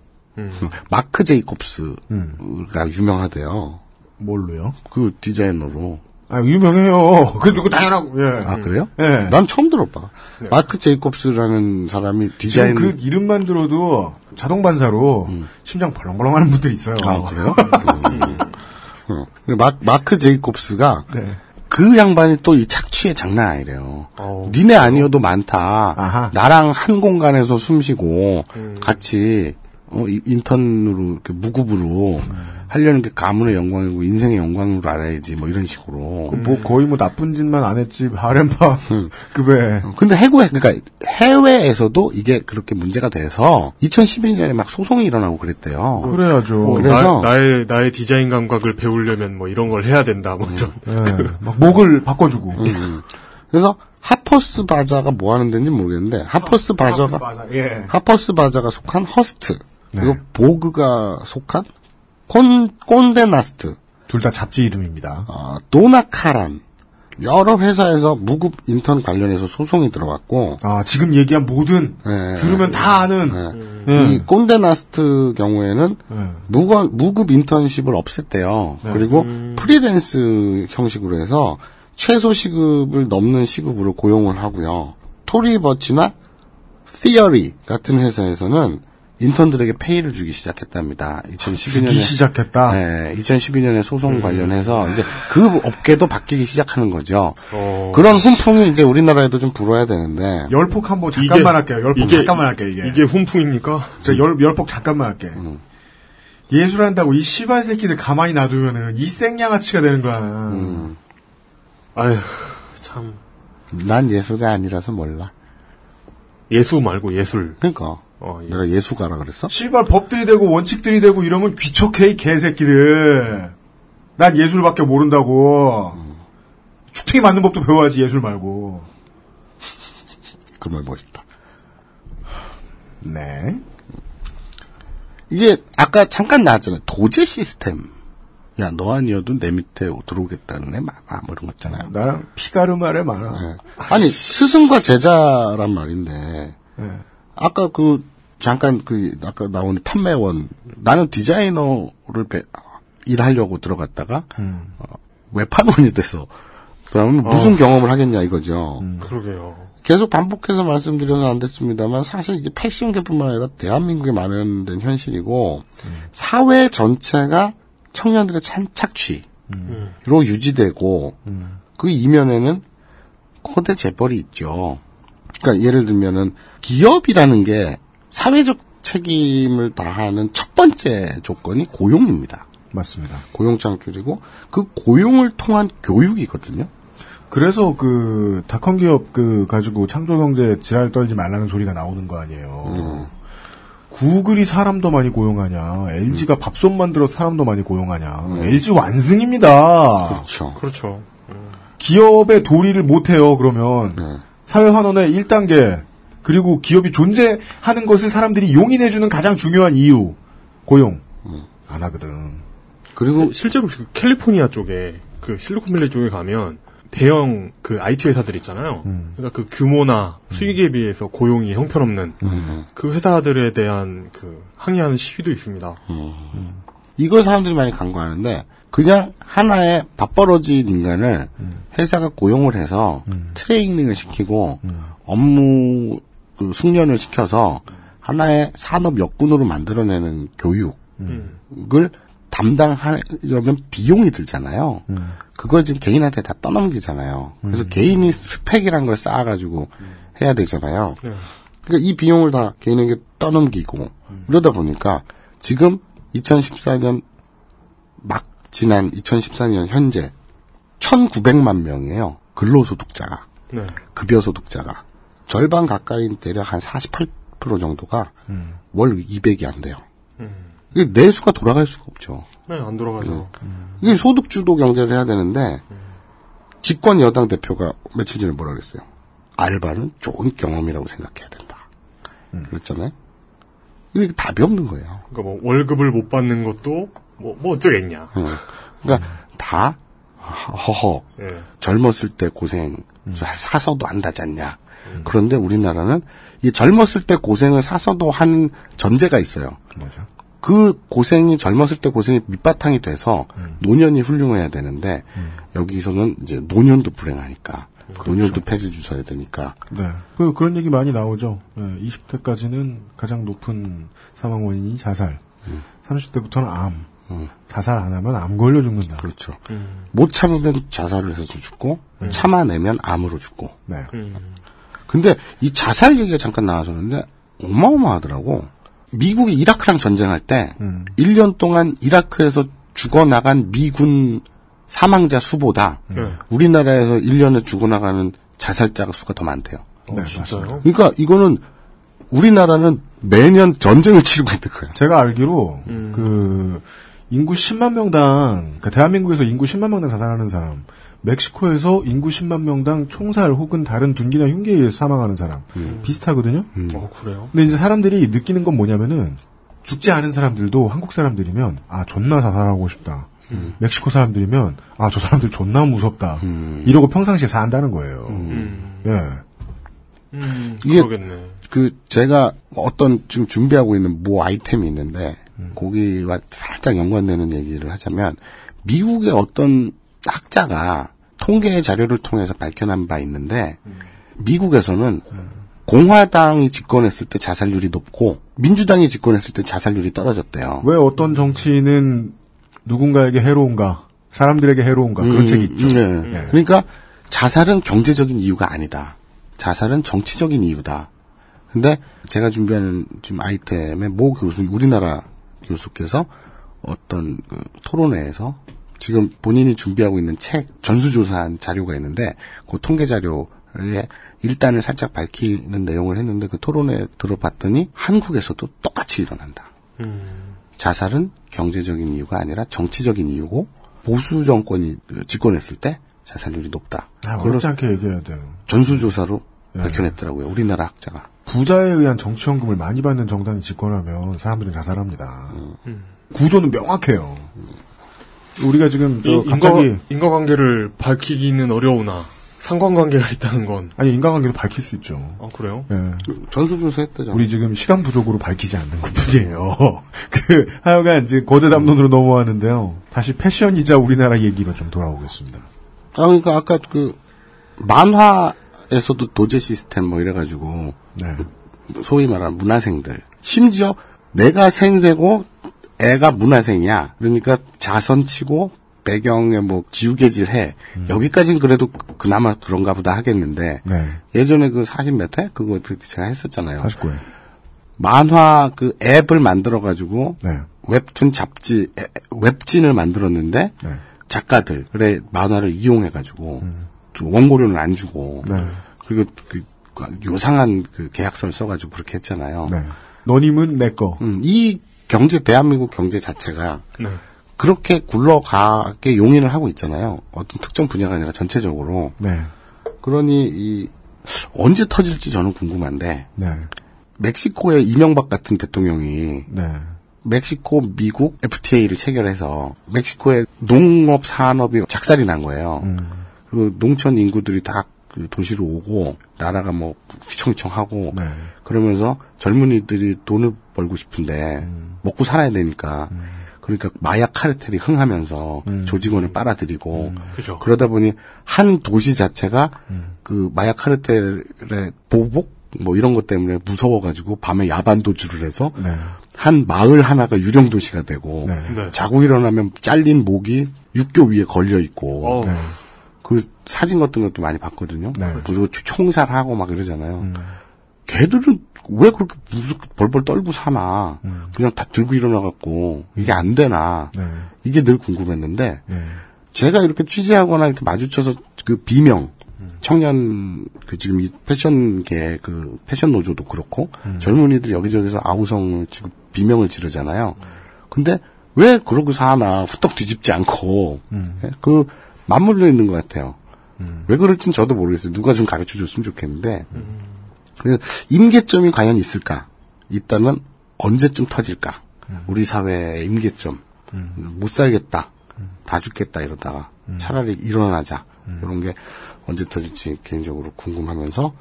마크 제이콥스가 유명하대요. 뭘로요? 그 디자이너로. 아 유명해요. [LAUGHS] 그래도 그 당연하고. 예. 아 그래요? 예. 난 처음 들어봐. 마크 제이콥스라는 사람이 디자인. 그 이름만 들어도 자동 반사로 심장 벌렁벌렁 하는 분들이 있어요. 아 그래요? [LAUGHS] 음. 어. 마, 마크 제이콥스가 네. 그 양반이 또 이 착취에 장난 아니래요. 니네 아니어도 많다. 나랑 한 공간에서 숨 쉬고 같이 어, 이- 인턴으로 이렇게 무급으로 하려는 게 가문의 영광이고 인생의 영광으로 알아야지 뭐 이런 식으로. 뭐 거의 뭐 나쁜 짓만 안 했지 하렘파 [LAUGHS] 급에. 근데 해외 그러니까 해외에서도 이게 그렇게 문제가 돼서 2012년에 막 소송이 일어나고 그랬대요. 그래야죠. 뭐 그래서 나, 의 나의 디자인 감각을 배우려면 뭐 이런 걸 해야 된다. 뭐 이런. 예. [LAUGHS] 막 목을 바꿔주고. 음. 그래서 하퍼스 바자가 뭐 하는 데인지 모르겠는데 하퍼스 바자가 바자, 예. 하퍼스 바자가 속한 허스트 네. 그리고 보그가 속한 콘 꼰데나스트 둘 다 잡지 이름입니다. 어, Donna Karan 여러 회사에서 무급 인턴 관련해서 소송이 들어갔고 아 지금 얘기한 모든 예. 들으면 다 아는. 네. 예. 이 Condé Nast 경우에는 예. 무거, 무급 인턴십을 없앴대요. 네. 그리고 프리랜스 형식으로 해서 최소 시급을 넘는 시급으로 고용을 하고요. Tory Burch나 Theory 같은 회사에서는 인턴들에게 페이를 주기 시작했답니다. 2012년에 주기 시작했다. 네, 2012년에 소송 음. 관련해서 이제 그 업계도 바뀌기 시작하는 거죠. 어. 그런 훈풍이 이제 우리나라에도 좀 불어야 되는데 열폭 한번 잠깐만 할게요. 열폭 이게- 잠깐만 할게요. 이게. 이게 훈풍입니까? 저 열, 열폭 잠깐만 할게. 음. 예술한다고 이 씨발 새끼들 가만히 놔두면은 이 생양아치가 되는 거야. 음. 아휴 참 난 예술가 아니라서 몰라. 예수 말고 예술. 그러니까 어, 예. 내가 예수가라 그랬어? 씨발 법들이 되고 원칙들이 되고 이러면 귀척해 이 개새끼들. 난 예술밖에 모른다고. 축탱이 맞는 법도 배워야지 예술 말고. 그 말 멋있다. 네. 이게 아까 잠깐 나왔잖아요. 도제 시스템. 야, 너 아니어도 내 밑에 들어오겠다는 애 많아. 뭐 이런 거 있잖아요. 나랑 피가르말에 많아. 네. 아니, 스승과 제자란 말인데, 네. 아까 그, 잠깐 그, 아까 나온 판매원, 나는 디자이너를 배- 일하려고 들어갔다가, 음. 어, 외판원이 돼서, 그러면 무슨 경험을 하겠냐 이거죠. 그러게요. 계속 반복해서 말씀드려서 안 됐습니다만 사실 이게 패션계뿐만 아니라 대한민국에 만연된 현실이고 사회 전체가 청년들의 찬 착취로 유지되고 그 이면에는 거대 재벌이 있죠. 그러니까 예를 들면은 기업이라는 게 사회적 책임을 다하는 첫 번째 조건이 고용입니다. 맞습니다. 고용 창출이고 그 고용을 통한 교육이거든요. 그래서 그 닷컴 기업 그 가지고 창조 경제 지랄 떨지 말라는 소리가 나오는 거 아니에요. 구글이 사람도 많이 고용하냐, LG가 밥솥 만들어 사람도 많이 고용하냐, LG 완승입니다. 그렇죠. 그렇죠. 기업의 도리를 못해요, 그러면. 사회환원의 1단계, 그리고 기업이 존재하는 것을 사람들이 용인해주는 가장 중요한 이유, 고용. 안 하거든. 그리고 실제로 그 캘리포니아 쪽에 그 실리콘밸리 쪽에 가면 대형 그 IT 회사들 있잖아요. 그러니까 그 규모나 수익에 비해서 고용이 형편없는 그 회사들에 대한 그 항의하는 시위도 있습니다. 이걸 사람들이 많이 간과하는데 그냥 하나의 밥벌어진 인간을 회사가 고용을 해서 트레이닝을 시키고 업무 그 숙련을 시켜서 하나의 산업 역군으로 만들어내는 교육을 담당하려면 비용이 들잖아요. 그걸 지금 개인한테 다 떠넘기잖아요. 그래서 개인이 스펙이란 걸 쌓아가지고 해야 되잖아요. 그러니까 이 비용을 다 개인에게 떠넘기고 이러다 보니까 지금 2014년 막 지난 2014년 현재 1,900만 명이에요. 근로소득자가 네. 급여소득자가 절반 가까이 대략 한 48% 정도가 월 200이 안 돼요. 이게 내수가 돌아갈 수가 없죠. 네, 안 돌아가죠. 이게 소득주도 경제를 해야 되는데 집권 여당 대표가 며칠 전에 뭐라 그랬어요? 알바는 좋은 경험이라고 생각해야 된다. 그랬잖아요. 이게 답이 없는 거예요. 그러니까 뭐 월급을 못 받는 것도 뭐, 뭐 어쩌겠냐. 응. 그러니까 다 허허 예. 젊었을 때 고생 사서도 한다지 않냐. 그런데 우리나라는 이 젊었을 때 고생을 사서도 하는 전제가 있어요. 뭐죠? 그 고생이 젊었을 때 고생이 밑바탕이 돼서 노년이 훌륭해야 되는데 여기서는 이제 노년도 불행하니까 노년도 폐지 주셔야 되니까 네. 그, 그런 얘기 많이 나오죠. 20대까지는 가장 높은 사망 원인이 자살. 30대부터는 암. 자살 안 하면 암 걸려 죽는다. 그렇죠. 못 참으면 자살을 해서 죽고 참아내면 암으로 죽고. 네. 근데 이 자살 얘기가 잠깐 나와서는데 어마어마하더라고. 미국이 이라크랑 전쟁할 때 1년 동안 이라크에서 죽어나간 미군 사망자 수보다 네. 우리나라에서 1년에 죽어나가는 자살자 수가 더 많대요. 네, 맞습니다. 그러니까 이거는 우리나라는 매년 전쟁을 치르고 있는 거예요. 제가 알기로 그 인구 10만 명당 그러니까 대한민국에서 인구 10만 명당 자살하는 사람, 멕시코에서 인구 10만 명당 총살 혹은 다른 둔기나 흉기에 의해서 사망하는 사람 비슷하거든요. 어, 그래요? 근데 이제 사람들이 느끼는 건 뭐냐면은 죽지 않은 사람들도 한국 사람들이면 아 존나 자살하고 싶다. 멕시코 사람들이면 아 저 사람들 존나 무섭다. 이러고 평상시에 산다는 거예요. 예. 음, 이게 그러겠네. 그 제가 어떤 지금 준비하고 있는 모 아이템이 있는데 거기와 살짝 연관되는 얘기를 하자면 미국의 어떤 학자가 통계 자료를 통해서 밝혀낸 바 있는데 미국에서는 공화당이 집권했을 때 자살률이 높고 민주당이 집권했을 때 자살률이 떨어졌대요. 왜 어떤 정치인은 누군가에게 해로운가? 사람들에게 해로운가? 그런 음, 책이 있죠. 네. 예. 그러니까 자살은 경제적인 이유가 아니다. 자살은 정치적인 이유다. 근데 제가 준비하는 지금 아이템의 모 교수, 우리나라 교수께서 어떤 그 토론회에서 지금 본인이 준비하고 있는 책 전수조사한 자료가 있는데 그 통계 자료에 일단을 살짝 밝히는 내용을 했는데 그 토론회 들어봤더니 한국에서도 똑같이 일어난다. 자살은 경제적인 이유가 아니라 정치적인 이유고 보수 정권이 그 집권했을 때 자살률이 높다. 아, 어렵지 않게 얘기해야 돼요. 전수조사로 밝혀냈더라고요. 우리나라 학자가. 부자에 의한 정치연금을 많이 받는 정당이 집권하면 사람들은 자살합니다. 구조는 명확해요. 우리가 지금 저 이- 갑자기 인과, 인과 관계를 밝히기는 어려우나 상관관계가 있다는 건. 아니 인간관계도 밝힐 수 있죠. 아 그래요? 예. 전수조사 했다잖아. 우리 지금 시간 부족으로 밝히지 않는 것뿐이에요. [LAUGHS] 그 하여간 이제 거대 담론으로 넘어왔는데요. 다시 패션이자 우리나라 얘기로 좀 돌아오겠습니다. 아, 그러니까 아까 그 만화에서도 도제 시스템 뭐 이래가지고 네. 소위 말하는 문화생들 심지어 내가 생세고 애가 문화생이야. 그러니까 자선치고 배경에 뭐 지우개질 해. 여기까지는 그래도 그나마 그런가 보다 하겠는데 네. 예전에 그 40몇 회 그거 제가 했었잖아요. 49회. 만화 그 앱을 만들어 가지고 네. 웹툰 잡지 에- 웹진을 만들었는데 네. 작가들 그래 만화를 이용해 가지고 좀 원고료는 안 주고 네. 그리고 그 요상한 그 계약서를 써가지고 그렇게 했잖아요. 네. 너님은 내 거. 음, 이 경제 대한민국 경제 자체가 네. 그렇게 굴러가게 용인을 하고 있잖아요. 어떤 특정 분야가 아니라 전체적으로. 네. 그러니 이 언제 터질지 저는 궁금한데 네. 멕시코의 이명박 같은 대통령이 네. 멕시코, 미국 FTA를 체결해서 멕시코의 농업 산업이 작살이 난 거예요. 그리고 농촌 인구들이 다 그 도시로 오고 나라가 뭐 휘청휘청하고 네. 그러면서 젊은이들이 돈을 벌고 싶은데 먹고 살아야 되니까 그러니까 마약 카르텔이 흥하면서 조직원을 빨아들이고 그죠. 그러다 보니 한 도시 자체가 그 마약 카르텔의 보복 뭐 이런 것 때문에 무서워가지고 밤에 야반 도주를 해서 네. 한 마을 하나가 유령 도시가 되고 네. 자고 일어나면 잘린 목이 육교 위에 걸려 있고 어우. 네. 그 사진 같은 것도 많이 봤거든요. 그리고 총살하고 막 이러잖아요. 걔들은 왜 그렇게 무슨 벌벌 떨고 사나? 그냥 다 들고 일어나갖고 이게 안 되나? 네. 이게 늘 궁금했는데 네. 제가 이렇게 취재하거나 이렇게 마주쳐서 그 비명 청년 그 지금 이 패션계 그 패션 노조도 그렇고 젊은이들이 여기저기서 아우성을 지금 비명을 지르잖아요. 근데 왜 그러고 사나 후떡 뒤집지 않고 예? 그 맞물려 있는 것 같아요. 왜 그럴진 저도 모르겠어요. 누가 좀 가르쳐 줬으면 좋겠는데. 그래서 임계점이 과연 있을까? 있다면 언제쯤 터질까? 우리 사회의 임계점. 못 살겠다, 다 죽겠다 이러다가 차라리 일어나자. 이런 게 언제 터질지 개인적으로 궁금하면서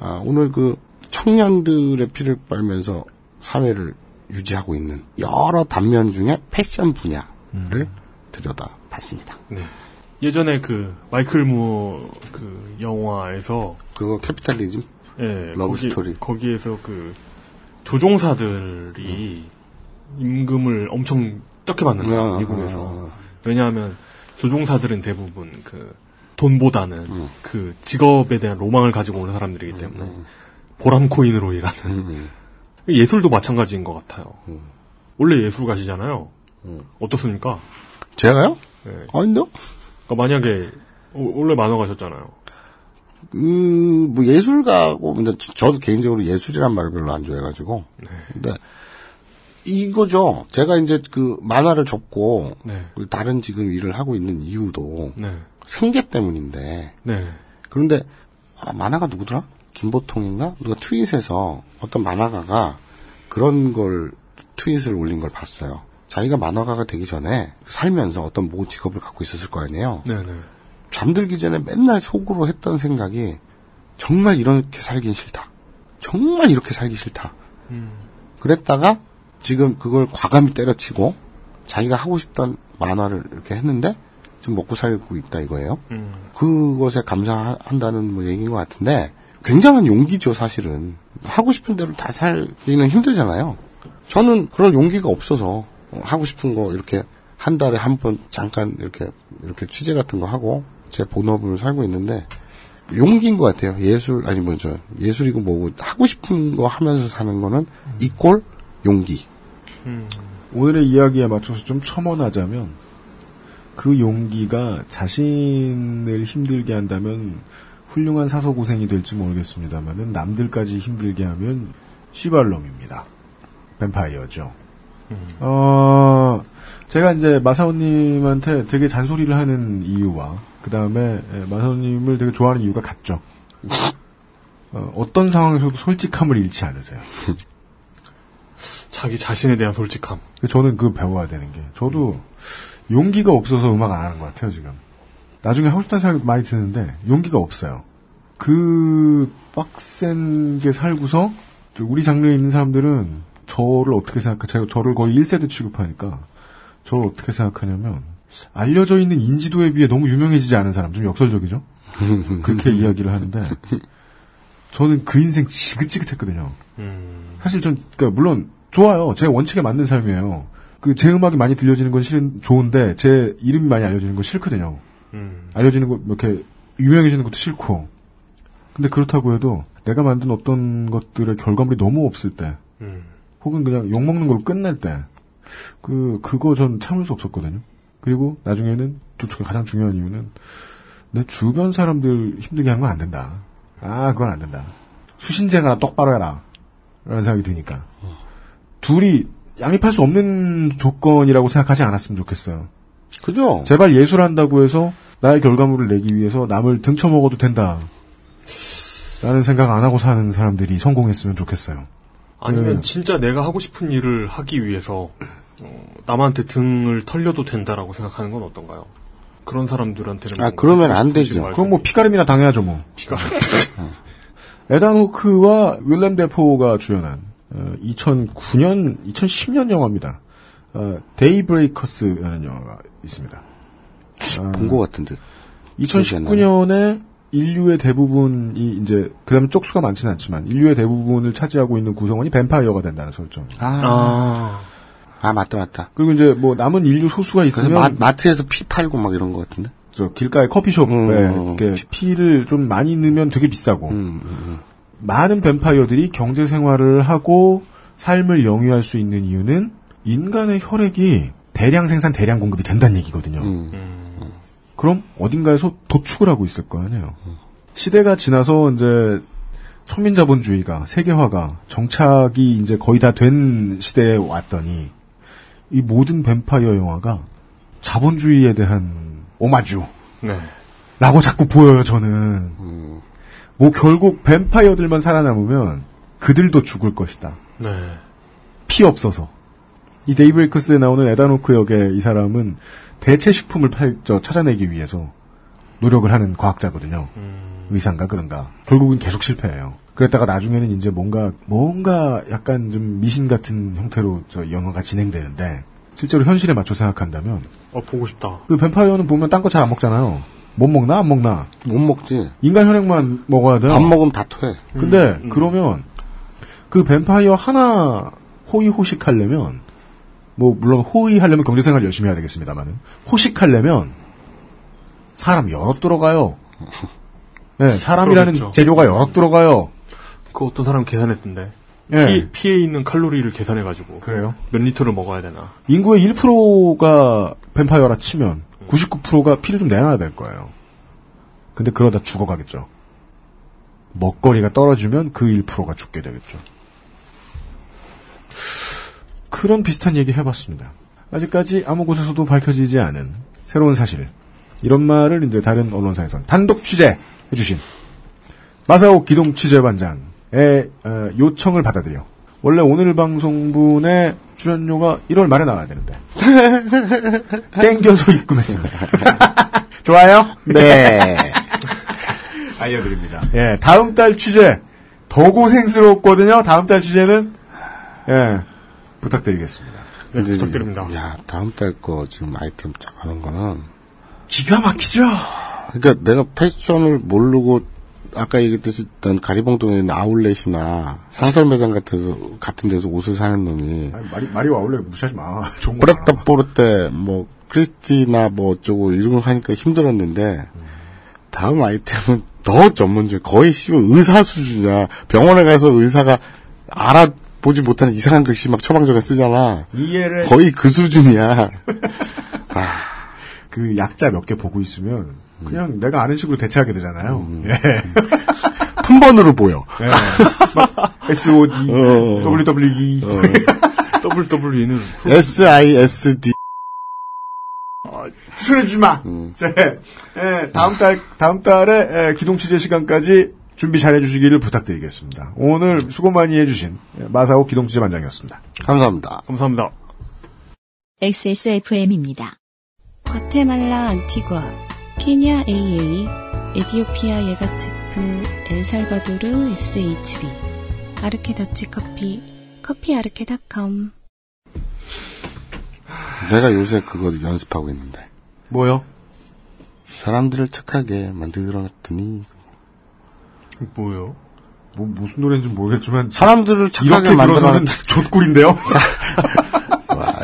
아, 오늘 그 청년들의 피를 빨면서 사회를 유지하고 있는 여러 단면 중에 패션 분야를 들여다봤습니다. 네. 예전에 그 마이클 무어 그 영화에서 그거 Capitalism? 예, Love 거기, 스토리. 거기에서 그 조종사들이 임금을 엄청 적게 받는 거예요, 아, 미국에서. 왜냐하면 조종사들은 대부분 그 돈보다는 음. 그 직업에 대한 로망을 가지고 오는 사람들이기 때문에 음. 보람 코인으로 일하는 예술도 마찬가지인 것 같아요. 음. 원래 예술가시잖아요. 어떻습니까? 제가요? 네. 아닌데요? 그러니까 만약에 어, 원래 만화가셨잖아요. 그, 뭐, 예술가고, 근데 저- 저도 개인적으로 예술이란 말을 별로 안 좋아해가지고. 근데, 이거죠. 제가 이제 그 만화를 접고, 네. 다른 지금 일을 하고 있는 이유도, 네. 생계 때문인데. 네. 그런데, 아, 만화가 누구더라? 김보통인가? 누가 트윗에서 어떤 만화가가 그런 걸, 트윗을 올린 걸 봤어요. 자기가 만화가가 되기 전에 살면서 어떤 모 직업을 갖고 있었을 거 아니에요. 네네. 잠들기 전에 맨날 속으로 했던 생각이 정말 이렇게 살긴 싫다. 정말 이렇게 살기 싫다. 음. 그랬다가 지금 그걸 과감히 때려치고 자기가 하고 싶던 만화를 이렇게 했는데 지금 먹고 살고 있다 이거예요. 음. 그것에 감사한다는 뭐 얘기인 것 같은데 굉장한 용기죠 사실은 하고 싶은 대로 다 살기는 힘들잖아요. 저는 그럴 용기가 없어서 하고 싶은 거 이렇게 한 달에 한 번 잠깐 이렇게 이렇게 취재 같은 거 하고 제 본업을 살고 있는데 용기인 것 같아요. 예술 아니 뭐죠 예술이고 뭐고 하고 싶은 거 하면서 사는 거는 이꼴 용기. 오늘의 이야기에 맞춰서 좀 첨언하자면 그 용기가 자신을 힘들게 한다면 훌륭한 사소 고생이 될지 모르겠습니다만은 남들까지 힘들게 하면 시발놈입니다. 뱀파이어죠. 어, 제가 이제 마사오님한테 되게 잔소리를 하는 이유와 그 다음에 마사오님을 되게 좋아하는 이유가 같죠. 어, 어떤 상황에서도 솔직함을 잃지 않으세요. [LAUGHS] 자기 자신에 대한 솔직함. 저는 그 배워야 되는 게 저도 용기가 없어서 음악 안 하는 것 같아요, 지금. 나중에 하고 싶다는 생각이 많이 드는데, 용기가 없어요. 그, 빡센 게 살고서, 저 우리 장르에 있는 사람들은 저를 어떻게 생각하, 제가 저를 거의 1세대 취급하니까, 저를 어떻게 생각하냐면, 알려져 있는 인지도에 비해 너무 유명해지지 않은 사람, 좀 역설적이죠? [LAUGHS] 그렇게 이야기를 하는데, 저는 그 인생 지긋지긋했거든요. 사실 전, 그러니까 물론 좋아요. 제 원칙에 맞는 삶이에요. 그 제 음악이 많이 들려지는 건 싫은 좋은데 제 이름이 많이 알려지는 건 싫거든요. 알려지는 거 이렇게 유명해지는 것도 싫고. 근데 그렇다고 해도 내가 만든 어떤 것들의 결과물이 너무 없을 때, 혹은 그냥 욕 먹는 걸로 끝날 때, 그 그거 전 참을 수 없었거든요. 그리고 나중에는 또 가장 중요한 이유는 내 주변 사람들 힘들게 하는 건 안 된다. 아, 그건 안 된다. 수신제나 똑바로 해라. 라는 생각이 드니까. 둘이 양립할 수 없는 조건이라고 생각하지 않았으면 좋겠어요. 그죠? 제발 예술한다고 해서 나의 결과물을 내기 위해서 남을 등쳐먹어도 된다. 라는 생각 안 하고 사는 사람들이 성공했으면 좋겠어요. 아니면 네. 진짜 내가 하고 싶은 일을 하기 위해서 어, 남한테 등을 털려도 된다라고 생각하는 건 어떤가요? 그런 사람들한테는 아, 뭔가 그러면 안 되죠. 말씀- 그럼 뭐 피가름이나 당해야죠 뭐. 피가름. [LAUGHS] 에단 호크와 윌렘 데포가 주연한 2009년, 2010년 영화입니다. 어, Daybreakers라는 영화가 있습니다. 본 것 같은데. 2019년에 인류의 대부분이 이제 그다음 쪽수가 많지는 않지만 인류의 대부분을 차지하고 있는 구성원이 뱀파이어가 된다는 설정. 아. 아, 맞다, 맞다. 그리고 이제 뭐 남은 인류 소수가 있으면 마, 마트에서 피 팔고 막 이런 것 같은데? 저 길가에 커피숍에 음, 이렇게 피를 좀 많이 넣으면 되게 비싸고 음, 많은 뱀파이어들이 경제 생활을 하고 삶을 영위할 수 있는 이유는 인간의 혈액이 대량 생산 대량 공급이 된다는 얘기거든요. 음. 그럼 어딘가에서 도축을 하고 있을 거 아니에요. 시대가 지나서 이제 초민자본주의가 세계화가 정착이 이제 거의 다 된 시대에 왔더니 이 모든 뱀파이어 영화가 자본주의에 대한 오마주 네. 라고 자꾸 보여요, 저는. 뭐 결국 뱀파이어들만 살아남으면 그들도 죽을 것이다. 네. 피 없어서. 이 데이브레이커스에 나오는 에다노크 역의 이 사람은 대체 식품을 팔, 저, 찾아내기 위해서 노력을 하는 과학자거든요. 의사인가 그런가. 결국은 계속 실패해요. 그랬다가 나중에는 이제 뭔가, 뭔가 약간 좀 미신 같은 형태로 저 영화가 진행되는데, 실제로 현실에 맞춰 생각한다면, 어, 보고 싶다. 그 뱀파이어는 보면 딴 거 잘 안 먹잖아요. 못 먹나? 안 먹나? 못 먹지. 인간 혈액만 먹어야 돼요. 밥 먹으면 다 토해. 근데 그러면 그 뱀파이어 하나 호의호식하려면 뭐 물론 호의하려면 경제생활 열심히 해야 되겠습니다만은 호식하려면 사람 여럿 들어가요. [LAUGHS] 네, 사람이라는 그러겠죠. 재료가 여럿 들어가요. 그 어떤 사람 계산했던데. 예. 피, 피에 있는 칼로리를 계산해가지고. 그래요? 몇 리터를 먹어야 되나. 인구의 1%가 뱀파이어라 치면 99%가 피를 좀 내놔야 될 거예요. 근데 그러다 죽어가겠죠. 먹거리가 떨어지면 그 1%가 죽게 되겠죠. 그런 비슷한 얘기 해봤습니다. 아직까지 아무 곳에서도 밝혀지지 않은 새로운 사실. 이런 말을 이제 다른 언론사에선 단독 취재 해주신 마사오 기동 취재반장의 어, 요청을 받아들여 원래 오늘 방송분의 출연료가 1월 말에 나와야 되는데 [LAUGHS] 땡겨서 입금했습니다. [LAUGHS] 좋아요? 네. [LAUGHS] 알려드립니다. 예, 다음 달 취재 더 고생스럽거든요. 다음 달 취재는 예 부탁드리겠습니다. 네, 부탁드립니다. 야, 다음 달 거 지금 아이템 잡아놓은 거는. 기가 막히죠? 그러니까 내가 패션을 모르고 아까 얘기했듯이 난 가리봉동에 있는 아울렛이나 상설 매장 같아서 같은 데서 옷을 사는 놈이 마리 마리오 아울렛 무시하지 마. [LAUGHS] 브레타 포르테 뭐 크리스티나 뭐 어쩌고 이런 거 하니까 힘들었는데 다음 아이템은 더 전문적 거의 씨발 의사 수준이야 병원에 가서 의사가 알아 보지 못하는 이상한 글씨 막 처방전에 쓰잖아 ELS. 거의 그 수준이야 [LAUGHS] 그 약자 몇 개 보고 있으면 그냥 내가 아는 식으로 대체하게 되잖아요. 예. [LAUGHS] 품번으로 보여 예. 막 SOD, [LAUGHS] 어. WWE. WWE는 SISD 추천해주지 마. 자, 예, 다음 달, 다음 달에 예, 기동 취재 시간까지 준비 잘 해주시기를 부탁드리겠습니다. 오늘 수고 많이 해주신 예, 마사오 기동 취재 반장이었습니다. 감사합니다 감사합니다. XSFM입니다. 과테말라 안티과, 케냐 AA, 에디오피아 예가치프, 엘살바도르 SHB, 아르케 더치 커피, 커피 아르케닷컴. 내가 요새 그거 연습하고 있는데. 뭐요? 사람들을 착하게 만들어놨더니. 뭐요? 뭐 무슨 노래인지 모르겠지만 사람들을 착하게 이렇게 들어서는 [LAUGHS] 만들어놨 좆꿀인데요.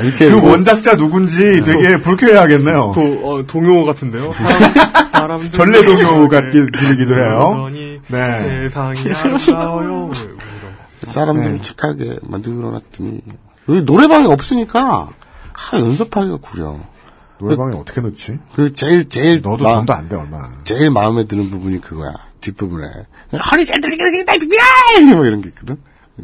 이렇게 그 뭐- 원작자 누군지 되게 불쾌해하겠네요. 도, 어, 동요 같은데요? 사람, 사람들 전래 동요 같게 들리기도 해요. 네. 세상이 [LAUGHS] 아름다워요. 사람들을 네. 착하게 만들어놨더니. 여기 노래방이 없으니까, 아, 연습하기가 구려. 노래방에 어떻게 넣지? 그 제일 제일 너도 마- 돈도 안 돼 얼마. 제일 마음에 드는 부분이 그거야 뒷부분에 허리 잘 들리게 되겠다 비야 뭐 이런 게 있거든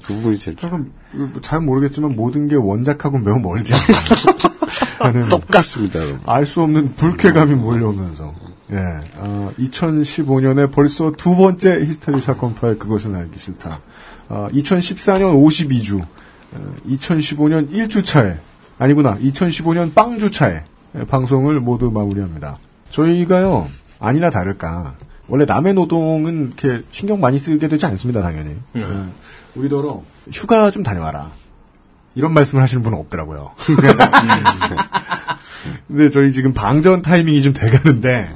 그 부분이 제일 조금 이거 뭐잘 모르겠지만 모든 게 원작하고 매우 멀지 않나. [LAUGHS] 똑같습니다. 알 수 없는 불쾌감이 몰려오면서. 예. 어, 2015년에 벌써 두 번째 히스테리 사건 파일 그것은 알기 싫다. 어, 2014년 52주, 어, 2015년 1주 차에 아니구나. 2015년 빵주 차에 예, 방송을 모두 마무리합니다. 저희가요 아니나 다를까 원래 남의 노동은 이렇게 신경 많이 쓰게 되지 않습니다 당연히. 네. 예. 우리더러 휴가 좀 다녀와라. 이런 말씀을 하시는 분은 없더라고요. [LAUGHS] 근데 저희 지금 방전 타이밍이 좀 돼가는데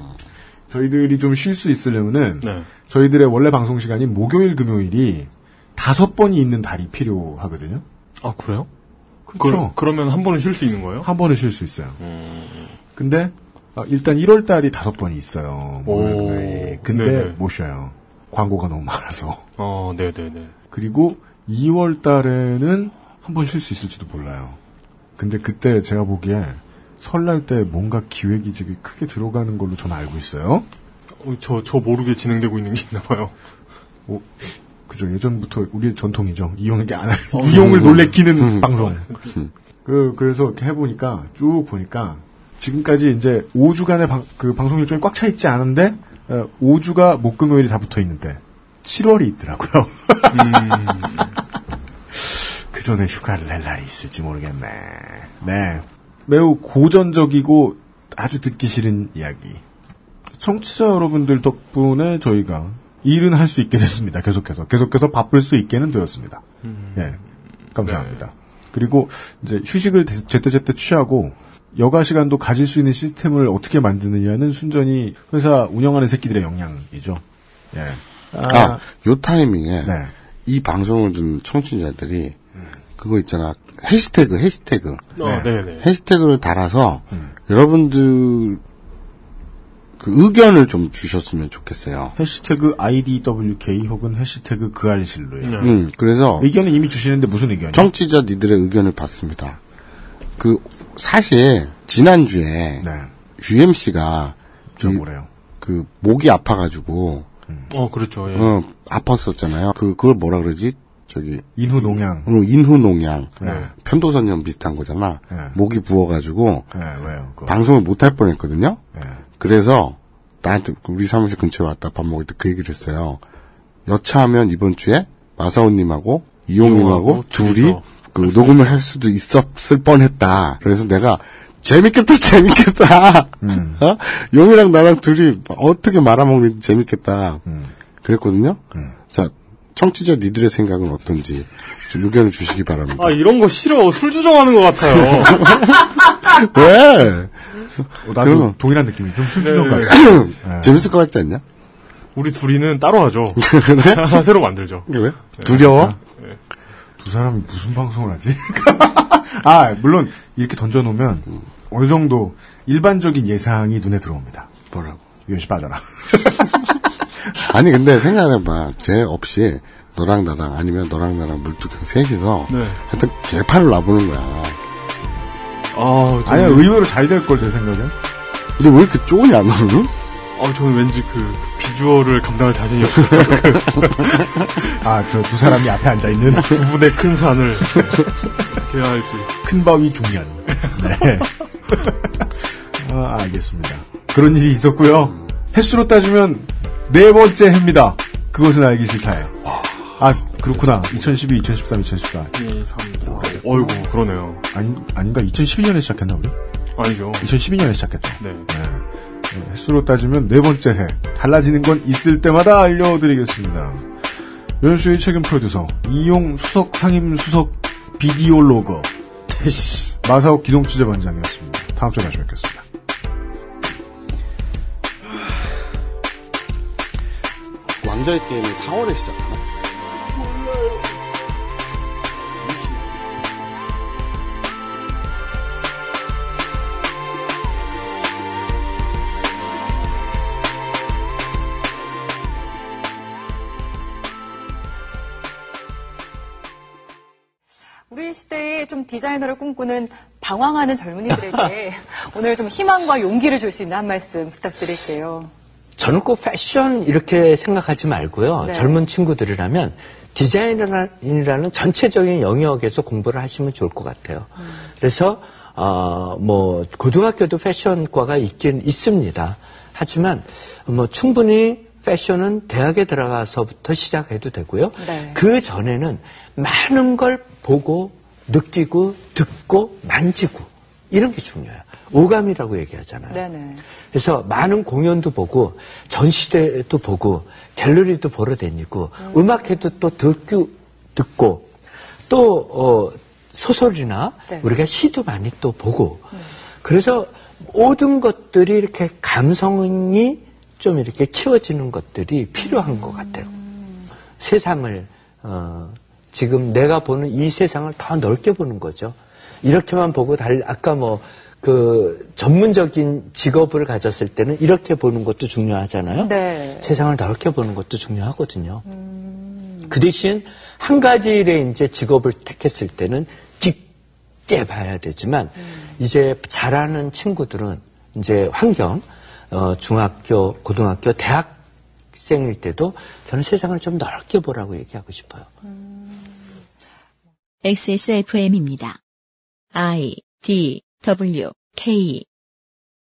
저희들이 좀 쉴 수 있으려면은 네. 저희들의 원래 방송 시간인 목요일 금요일이 다섯 번이 있는 달이 필요하거든요. 아, 그래요? 그렇죠. 그, 러면한 번은 쉴 수 있는 거예요? 한 번은 쉴 수 있어요. 근데 아, 일단 1월 달이 다섯 번이 있어요. 목요일 오. 근데 네네. 못 쉬어요. 광고가 너무 많아서. 어, 네네네. 그리고 2월 달에는 한 번 쉴 수 있을지도 몰라요. 근데 그때 제가 보기에 설날 때 뭔가 기획이 되게 크게 들어가는 걸로 저는 알고 있어요. 어, 저, 저 모르게 진행되고 있는 게 있나 봐요. 오, 그죠. 예전부터 우리의 전통이죠. 이용에게 안, 할- 이용을 놀래키는 방송. 그, 그래서 이렇게 해보니까, 쭉 보니까, 지금까지 이제 5주간의 방, 그 방송 일정이 꽉 차 있지 않은데, 어, 5주가 목금요일이 다 붙어 있는데, 7월이 있더라고요. [LAUGHS] 그 전에 휴가를 낼 날이 있을지 모르겠네. 네. 매우 고전적이고 아주 듣기 싫은 이야기. 청취자 여러분들 덕분에 저희가 일은 할 수 있게 됐습니다. 계속해서. 계속해서 바쁠 수 있게는 되었습니다. 예. 감사합니다. 그리고 이제 휴식을 대- 제때제때 취하고 여가 시간도 가질 수 있는 시스템을 어떻게 만드느냐는 순전히 회사 운영하는 새끼들의 역량이죠. 예. 아, 요 타이밍에 네. 이 방송을 듣는 청취자들이 그거 있잖아 해시태그 해시태그 어, 네네. 해시태그를 달아서 음. 여러분들 그 의견을 좀 주셨으면 좋겠어요. 해시태그 IDWK 혹은 해시태그 그 알실로요. 음, 그래서 의견은 이미 주시는데 무슨 의견이요? 청취자 니들의 의견을 받습니다. 그 사실 지난주에 UMC가 저 뭐래요? 그 목이 아파가지고 어, 그렇죠. 예. 어, 아팠었잖아요. 그 그걸 뭐라 그러지? 저기 인후 농양. 어, 인후 농양. 네. 편도선염 비슷한 거잖아. 네. 목이 부어가지고 네. 방송을 못 할 뻔했거든요. 네. 그래서 나한테 우리 사무실 근처에 왔다 밥 먹을 때 그 얘기를 했어요. 여차하면 이번 주에 마사오님하고 이용님하고 둘이. 그 녹음을 할 수도 있었을 뻔했다. 그래서 내가 재밌겠다, [LAUGHS] 재밌겠다. 음. 어? 용이랑 나랑 둘이 어떻게 말아먹는지 재밌겠다. 음. 그랬거든요. 자, 청취자 니들의 생각은 어떤지 좀 의견을 주시기 바랍니다. 아, 이런 거 싫어. 술 주정하는 것 같아요. [LAUGHS] 왜? 어, 나도 그럼. 동일한 느낌이 좀 술 주정 네. 같아. [CLEARS THROAT] 재밌을 것 같지 않냐? 우리 둘이는 따로 하죠. [LAUGHS] 하나 새로 만들죠. 왜? 두려워? 두 사람이 무슨 방송을 하지? [LAUGHS] 아, 물론 이렇게 던져놓으면 어느 정도 일반적인 예상이 눈에 들어옵니다. 뭐라고? 유현씨 빠져라. [LAUGHS] 아니 근데 생각해봐 쟤 없이 너랑 나랑 아니면 너랑 나랑 물두경 셋이서 네. 하여튼 개판을 놔보는 거야 아, 아니야, 의외로 잘 될 걸 내 생각엔. 근데 왜 이렇게 쪼냐 너는? 아, 저는 왠지 그 비주얼을 감당할 자신이 없어요. [LAUGHS] 아, 저 두 사람이 앞에 앉아 있는 두 분의 큰 산을 네, 어떻게 해야 할지. 큰 바위 중년. 네. 아, 알겠습니다. 그런 일이 있었고요. 횟수로 따지면 네 번째 해입니다. 그것은 알기 싫다에. 아, 그렇구나. 2012, 2013, 2014. 2, 3, 4. 어이구, 그러네요. 아니, 아닌가? 2012년에 시작했나, 우리? 아니죠. 2012년에 시작했죠. 네. 네, 횟수로 따지면 네 번째 해. 달라지는 건 있을 때마다 알려드리겠습니다. 연수의 책임 프로듀서 이용 수석 상임 수석 비디올로거 마사오 기동 취재반장이었습니다. 다음 주에 다시 뵙겠습니다. 왕자의 게임은 4월에 시작하나? 시대에 좀 디자이너를 꿈꾸는 방황하는 젊은이들에게 [LAUGHS] 오늘 좀 희망과 용기를 줄 수 있는 한 말씀 부탁드릴게요. 저는 꼭 패션 이렇게 생각하지 말고요. 네. 젊은 친구들이라면 디자인이라는 전체적인 영역에서 공부를 하시면 좋을 것 같아요. 그래서 어, 뭐 고등학교도 패션과가 있긴 있습니다. 하지만 뭐 충분히 패션은 대학에 들어가서부터 시작해도 되고요. 네. 그 전에는 많은 걸 보고 느끼고 듣고 만지고 이런 게 중요해요. 오감이라고 얘기하잖아요. 네네. 그래서 많은 공연도 보고 전시대도 보고 갤러리도 보러 다니고 음. 악회도또 듣고 듣고 또 어, 소설이나 네. 우리가 시도 많이 또 보고 그래서 모든 것들이 이렇게 감성이 좀 이렇게 키워지는 것들이 필요한 것 같아요. 세상을 어, 지금 내가 보는 이 세상을 더 넓게 보는 거죠. 이렇게만 보고 달 아까 뭐 그 전문적인 직업을 가졌을 때는 이렇게 보는 것도 중요하잖아요. 네. 세상을 넓게 보는 것도 중요하거든요. 그 대신 한 가지 일에 이제 직업을 택했을 때는 깊게 봐야 되지만 이제 잘하는 친구들은 이제 환경 어, 중학교, 고등학교, 대학생일 때도 저는 세상을 좀 넓게 보라고 얘기하고 싶어요. XSFM입니다. I D W K